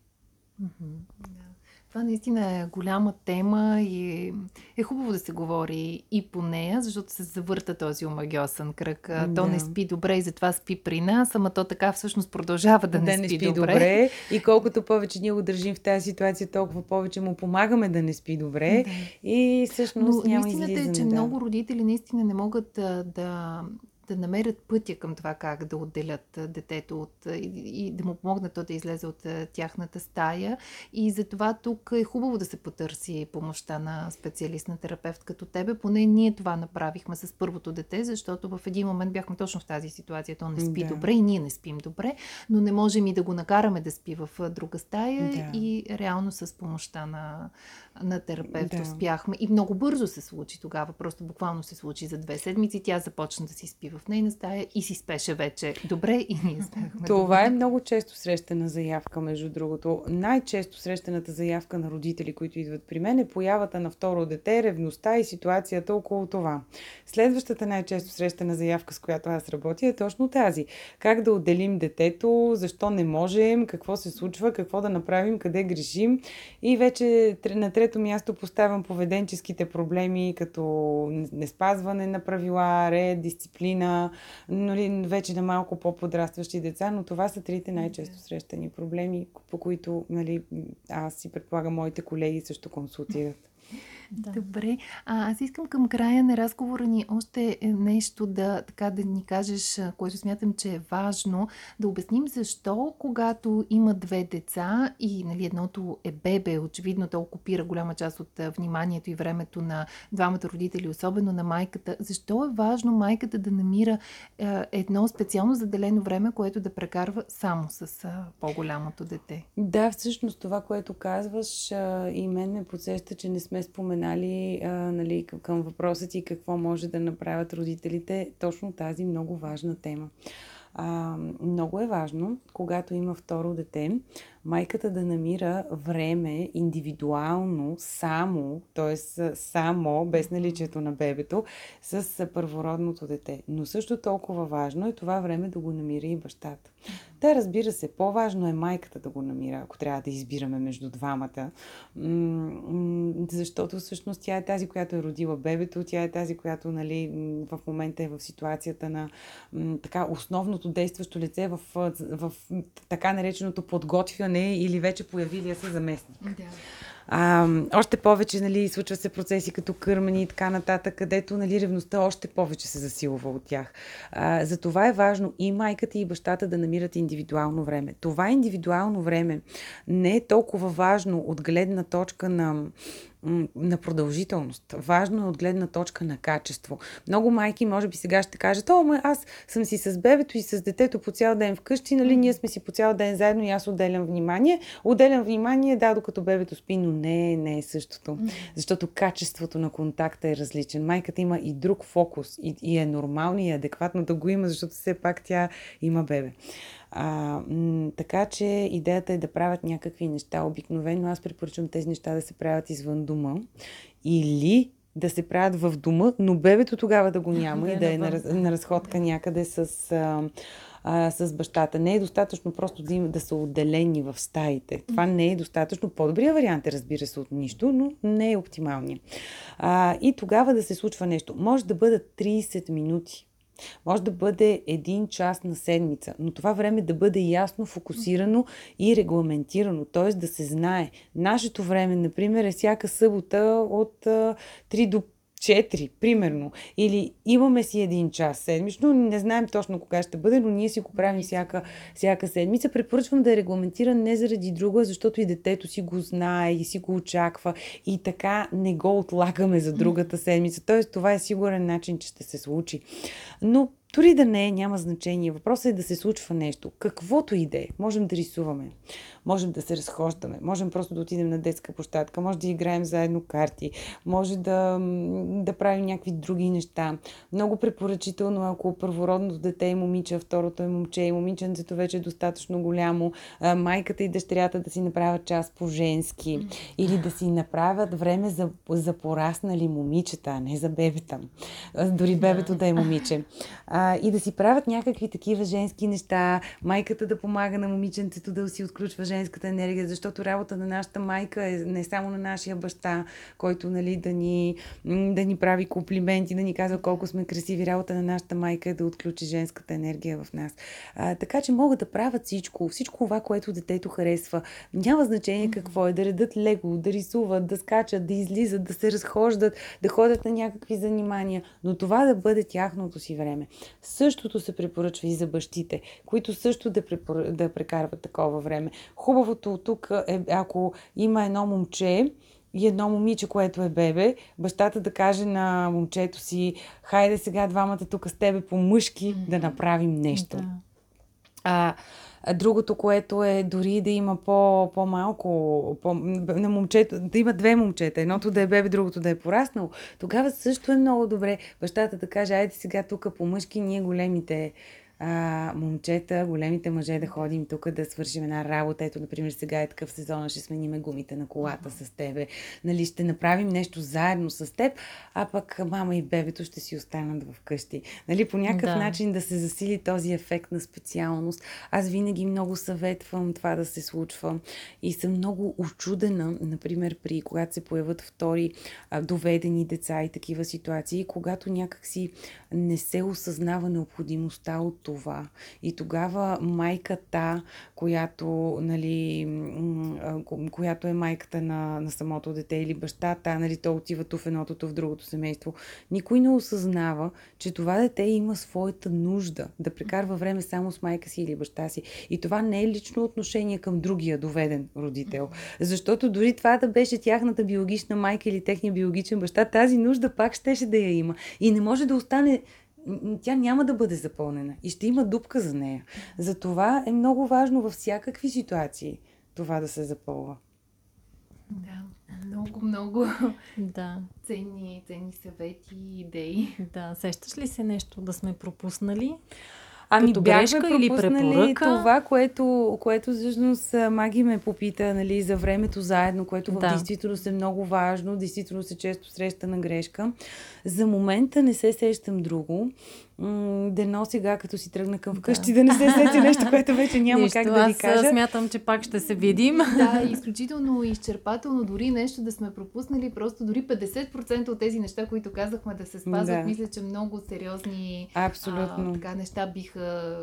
[SPEAKER 1] Mm-hmm. Това наистина е голяма тема и е хубаво да се говори и по нея, защото се завърта този омагиосен кръг. Да. То не спи добре и затова спи при нас, ама то така всъщност продължава да, да не, спи, не спи добре. добре.
[SPEAKER 2] И колкото повече ние го държим в тази ситуация, толкова повече му помагаме да не спи добре. Да. И всъщност Но, няма
[SPEAKER 1] истината е, че да. много родители наистина не могат да, да да намерят пътя към това как да отделят детето от, и, и да му помогнат то да излезе от тяхната стая. И затова тук е хубаво да се потърси помощта на специалист, на терапевт като тебе. Поне ние това направихме с първото дете, защото в един момент бяхме точно в тази ситуация. То не спи да. добре и ние не спим добре, но не можем и да го накараме да спи в друга стая да. и реално с помощта на, на терапевт да. успяхме. И много бързо се случи тогава. Просто буквално се случи за две седмици. Тя започна да си спи в нейна стая и си спеше вече добре и ние спяхме.
[SPEAKER 2] Това е много често срещана заявка, между другото. Най-често срещаната заявка на родители, които идват при мен е появата на второ дете, ревността и ситуацията около това. Следващата най-често срещана заявка, с която аз работя, е точно тази. Как да отделим детето, защо не можем, какво се случва, какво да направим, къде грешим. И вече на трето място поставям поведенческите проблеми, като неспазване на правила, ред, дисциплина, нали, вече на малко по-подрастващи деца, но това са трите най-често срещани проблеми, по които нали, аз си предполагам моите колеги също консултират.
[SPEAKER 1] Да. Добре. А, аз искам към края на разговора ни още нещо да, така, да ни кажеш, което смятам, че е важно, да обясним защо, когато има две деца и нали, едното е бебе, очевидно то окупира голяма част от вниманието и времето на двамата родители, особено на майката, защо е важно майката да намира е, едно специално заделено време, което да прекарва само с е, по-голямото дете?
[SPEAKER 2] Да, всъщност това, което казваш, е, и мен ме подсеща, че не сме споменали споменали а, нали, към, въпроса ти какво може да направят родителите, точно тази много важна тема. А, много е важно, когато има второ дете, майката да намира време индивидуално, само, т.е. само, без наличието на бебето, с първородното дете. Но също толкова важно е това време да го намира и бащата. Да, разбира се, по-важно е майката да го намира, ако трябва да избираме между двамата. Защото всъщност тя е тази, която е родила бебето, тя е тази, която нали, в момента е в ситуацията на така основното действащо лице в, в така нареченото подготвяне или вече появилия се заместник. Да. А, още повече, нали, случва се процеси като кърмани и така нататък, където, нали, ревността още повече се засилва от тях. А, затова е важно и майката и бащата да намират индивидуално време. Това индивидуално време не е толкова важно от гледна точка на на продължителност. Важно е от гледна точка на качество. Много майки, може би сега ще кажат, о, ма аз съм си с бебето и с детето по цял ден вкъщи, нали, ние сме си по цял ден заедно и аз отделям внимание. Отделям внимание, да, докато бебето спи, но не, не е същото. Защото качеството на контакта е различен. Майката има и друг фокус и, и е нормално и е адекватно да го има, защото все пак тя има бебе. А, м- така че идеята е да правят някакви неща. Обикновено аз препоръчвам тези неща да се правят извън дома или да се правят в дома, но бебето тогава да го няма и да е на, на разходка някъде с, а, а, с бащата. Не е достатъчно просто да, има, да са отделени в стаите. Това не е достатъчно. По-добрия вариант е, разбира се, от нищо, но не е оптималният. И тогава да се случва нещо. Може да бъдат 30 минути може да бъде един час на седмица, но това време да бъде ясно фокусирано и регламентирано, т.е. да се знае. Нашето време, например, е всяка събота от 3 до 4, примерно. Или имаме си един час седмично, не знаем точно кога ще бъде, но ние си го правим всяка, всяка седмица. Препоръчвам да е регламентиран не заради друго, защото и детето си го знае и си го очаква и така не го отлагаме за другата седмица. Тоест, това е сигурен начин, че ще се случи. Но дори да не е, няма значение. Въпросът е да се случва нещо. Каквото и да е. Можем да рисуваме, можем да се разхождаме, можем просто да отидем на детска площадка, може да играем заедно карти, може да, да правим някакви други неща. Много препоръчително, ако първородното дете е момиче, второто е момче и момиченцето вече е достатъчно голямо, майката и дъщерята да си направят час по-женски. Или да си направят време за, за пораснали момичета, а не за бебета. Дори бебето да е момиче. А, и да си правят някакви такива женски неща, майката да помага на момиченцето да си отключва женската енергия, защото работа на нашата майка е не само на нашия баща, който нали, да, ни, да ни прави комплименти, да ни казва колко сме красиви. Работа на нашата майка е да отключи женската енергия в нас. А, така че могат да правят всичко, всичко това, което детето харесва. Няма значение какво е, да редат лего, да рисуват, да скачат, да излизат, да се разхождат, да ходят на някакви занимания, но това да бъде тяхното си време. Същото се препоръчва и за бащите, които също да, препор... да прекарват такова време. Хубавото от тук е, ако има едно момче, и едно момиче, което е бебе, бащата да каже на момчето си, хайде сега двамата тук с тебе по мъжки mm-hmm. да направим нещо. Да. А, Другото, което е дори да има по, по-малко, по, на момчето, да има две момчета, едното да е бебе, другото да е пораснало, тогава също е много добре бащата да каже, айде сега тук по мъжки, ние големите а, момчета, големите мъже да ходим тук да свършим една работа. Ето, например, сега е такъв сезон, ще смениме гумите на колата с тебе. Нали, ще направим нещо заедно с теб, а пък мама и бебето ще си останат вкъщи. Нали, по някакъв да. начин да се засили този ефект на специалност. Аз винаги много съветвам това да се случва и съм много очудена, например, при когато се появят втори а, доведени деца и такива ситуации, когато някакси не се осъзнава необходимостта от това. И тогава майката, която, нали, която е майката на, на самото дете или бащата, нали, то отива в едното, то в другото семейство, никой не осъзнава, че това дете има своята нужда да прекарва време само с майка си или баща си. И това не е лично отношение към другия доведен родител. Защото дори това да беше тяхната биологична майка или техния биологичен баща, тази нужда пак щеше да я има. И не може да остане тя няма да бъде запълнена и ще има дупка за нея. Затова е много важно във всякакви ситуации това да се запълва.
[SPEAKER 1] Да, много, много да. ценни, ценни съвети и идеи.
[SPEAKER 3] Да, сещаш ли се нещо да сме пропуснали?
[SPEAKER 2] Ами Като грешка или препоръка? това, което, което всъщност Маги ме попита нали, за времето заедно, което в да. действителност е много важно, действително се често среща на грешка. За момента не се сещам друго дено сега, като си тръгна към вкъщи, да, да не се сети нещо, което вече няма нещо, как да ви кажа.
[SPEAKER 3] Аз смятам, че пак ще се видим.
[SPEAKER 1] Да, изключително изчерпателно, дори нещо да сме пропуснали, просто дори 50% от тези неща, които казахме да се спазват, да. мисля, че много сериозни
[SPEAKER 2] Абсолютно.
[SPEAKER 1] А, така, неща биха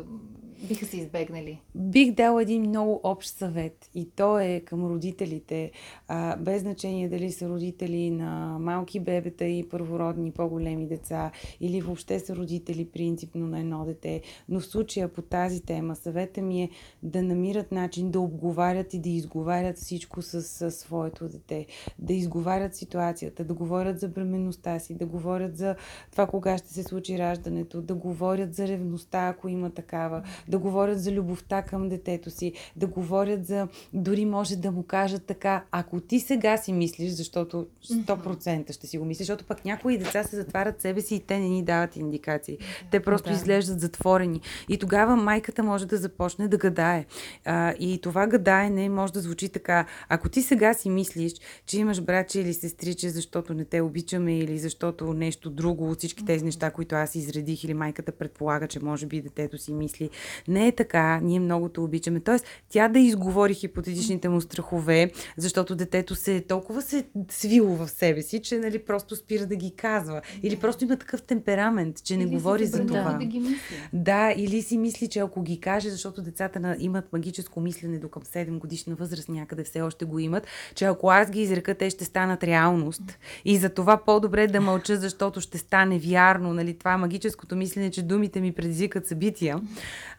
[SPEAKER 1] биха се избегнали?
[SPEAKER 2] Бих дал един много общ съвет и то е към родителите, а, без значение дали са родители на малки бебета и първородни по-големи деца или въобще са родители принципно на едно дете. Но в случая по тази тема съвета ми е да намират начин да обговарят и да изговарят всичко с, с своето дете. Да изговарят ситуацията, да говорят за бременността си, да говорят за това кога ще се случи раждането, да говорят за ревността, ако има такава, да говорят за любовта към детето си, да говорят за, дори може да му кажат така, ако ти сега си мислиш, защото 100% ще си го мислиш, защото пък някои деца се затварят себе си и те не ни дават индикации. Те просто да. изглеждат затворени. И тогава майката може да започне да гадае. А, и това гадаене може да звучи така. Ако ти сега си мислиш, че имаш братче или сестриче, защото не те обичаме или защото нещо друго от всички тези неща, които аз изредих или майката предполага, че може би детето си мисли, не е така, ние много те обичаме. Тоест, тя да изговори хипотетичните му страхове, защото детето се толкова се свило в себе си, че нали, просто спира да ги казва. Или просто има такъв темперамент, че не или говори за това.
[SPEAKER 1] Да, ги
[SPEAKER 2] да, или си мисли, че ако ги каже, защото децата на, имат магическо мислене до към 7 годишна възраст, някъде все още го имат, че ако аз ги изрека, те ще станат реалност. И за това по-добре да мълча, защото ще стане вярно. Нали, това магическото мислене, че думите ми предизвикат събития.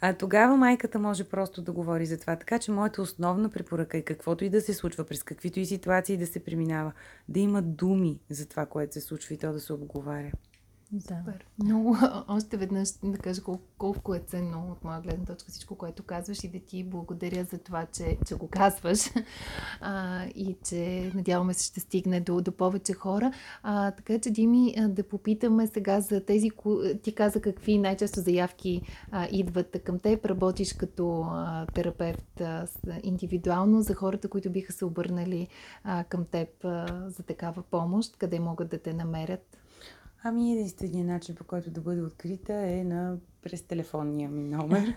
[SPEAKER 2] А, тогава майката може просто да говори за това. Така че моята основна препоръка е каквото и да се случва, през каквито и ситуации да се преминава, да има думи за това, което се случва и то да се обговаря.
[SPEAKER 1] Да. Супер. Много, [LAUGHS] още веднъж да кажа колко, колко е ценно от моя гледна точка всичко, което казваш и да ти благодаря за това, че, че го казваш [LAUGHS] а, и че надяваме се ще стигне до, до повече хора. А, така че, Дими, да попитаме сега за тези, ти каза какви най-често заявки а, идват към теб. Работиш като а, терапевт а, индивидуално за хората, които биха се обърнали а, към теб а, за такава помощ, къде могат да те намерят.
[SPEAKER 2] Ами единственият начин, по който да бъде открита е на, през телефонния ми номер,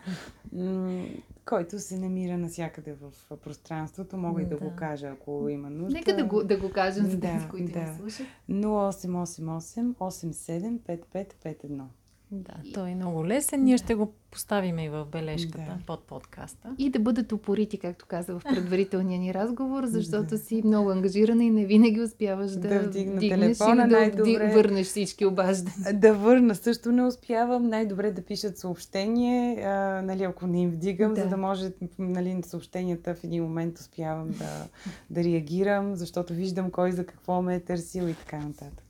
[SPEAKER 2] [LAUGHS] който се намира навсякъде в пространството. Мога да. и да го кажа, ако има нужда.
[SPEAKER 1] Нека да го, да го кажем за тези, да, които да. ни слушат.
[SPEAKER 2] 0888 875551.
[SPEAKER 3] Да, той е много лесен. Ние ще го поставим и в бележката
[SPEAKER 2] Да.
[SPEAKER 3] под подкаста.
[SPEAKER 1] И да бъдат упорити, както каза в предварителния ни разговор, защото си много ангажирана и не винаги успяваш да,
[SPEAKER 2] Да вдигна
[SPEAKER 1] вдигнеш
[SPEAKER 2] телефона
[SPEAKER 1] или да
[SPEAKER 2] най-добре.
[SPEAKER 1] вди- върнеш всички обаждания.
[SPEAKER 2] Да върна също не успявам. Най-добре да пишат съобщение, а, нали, ако не им вдигам,
[SPEAKER 1] Да.
[SPEAKER 2] за да може нали, съобщенията в един момент успявам да, [LAUGHS] да реагирам, защото виждам кой за какво ме е търсил и така нататък.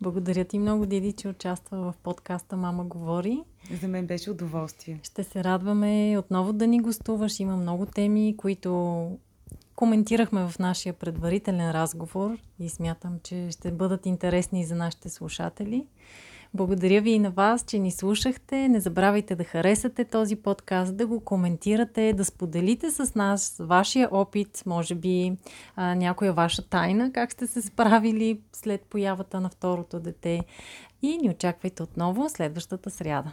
[SPEAKER 3] Благодаря ти много, Диди, че участва в подкаста Мама говори.
[SPEAKER 2] За мен беше удоволствие.
[SPEAKER 3] Ще се радваме отново да ни гостуваш. Има много теми, които коментирахме в нашия предварителен разговор и смятам, че ще бъдат интересни за нашите слушатели. Благодаря ви и на вас, че ни слушахте. Не забравяйте да харесате този подкаст, да го коментирате, да споделите с нас вашия опит, може би а, някоя ваша тайна, как сте се справили след появата на второто дете. И ни очаквайте отново следващата сряда.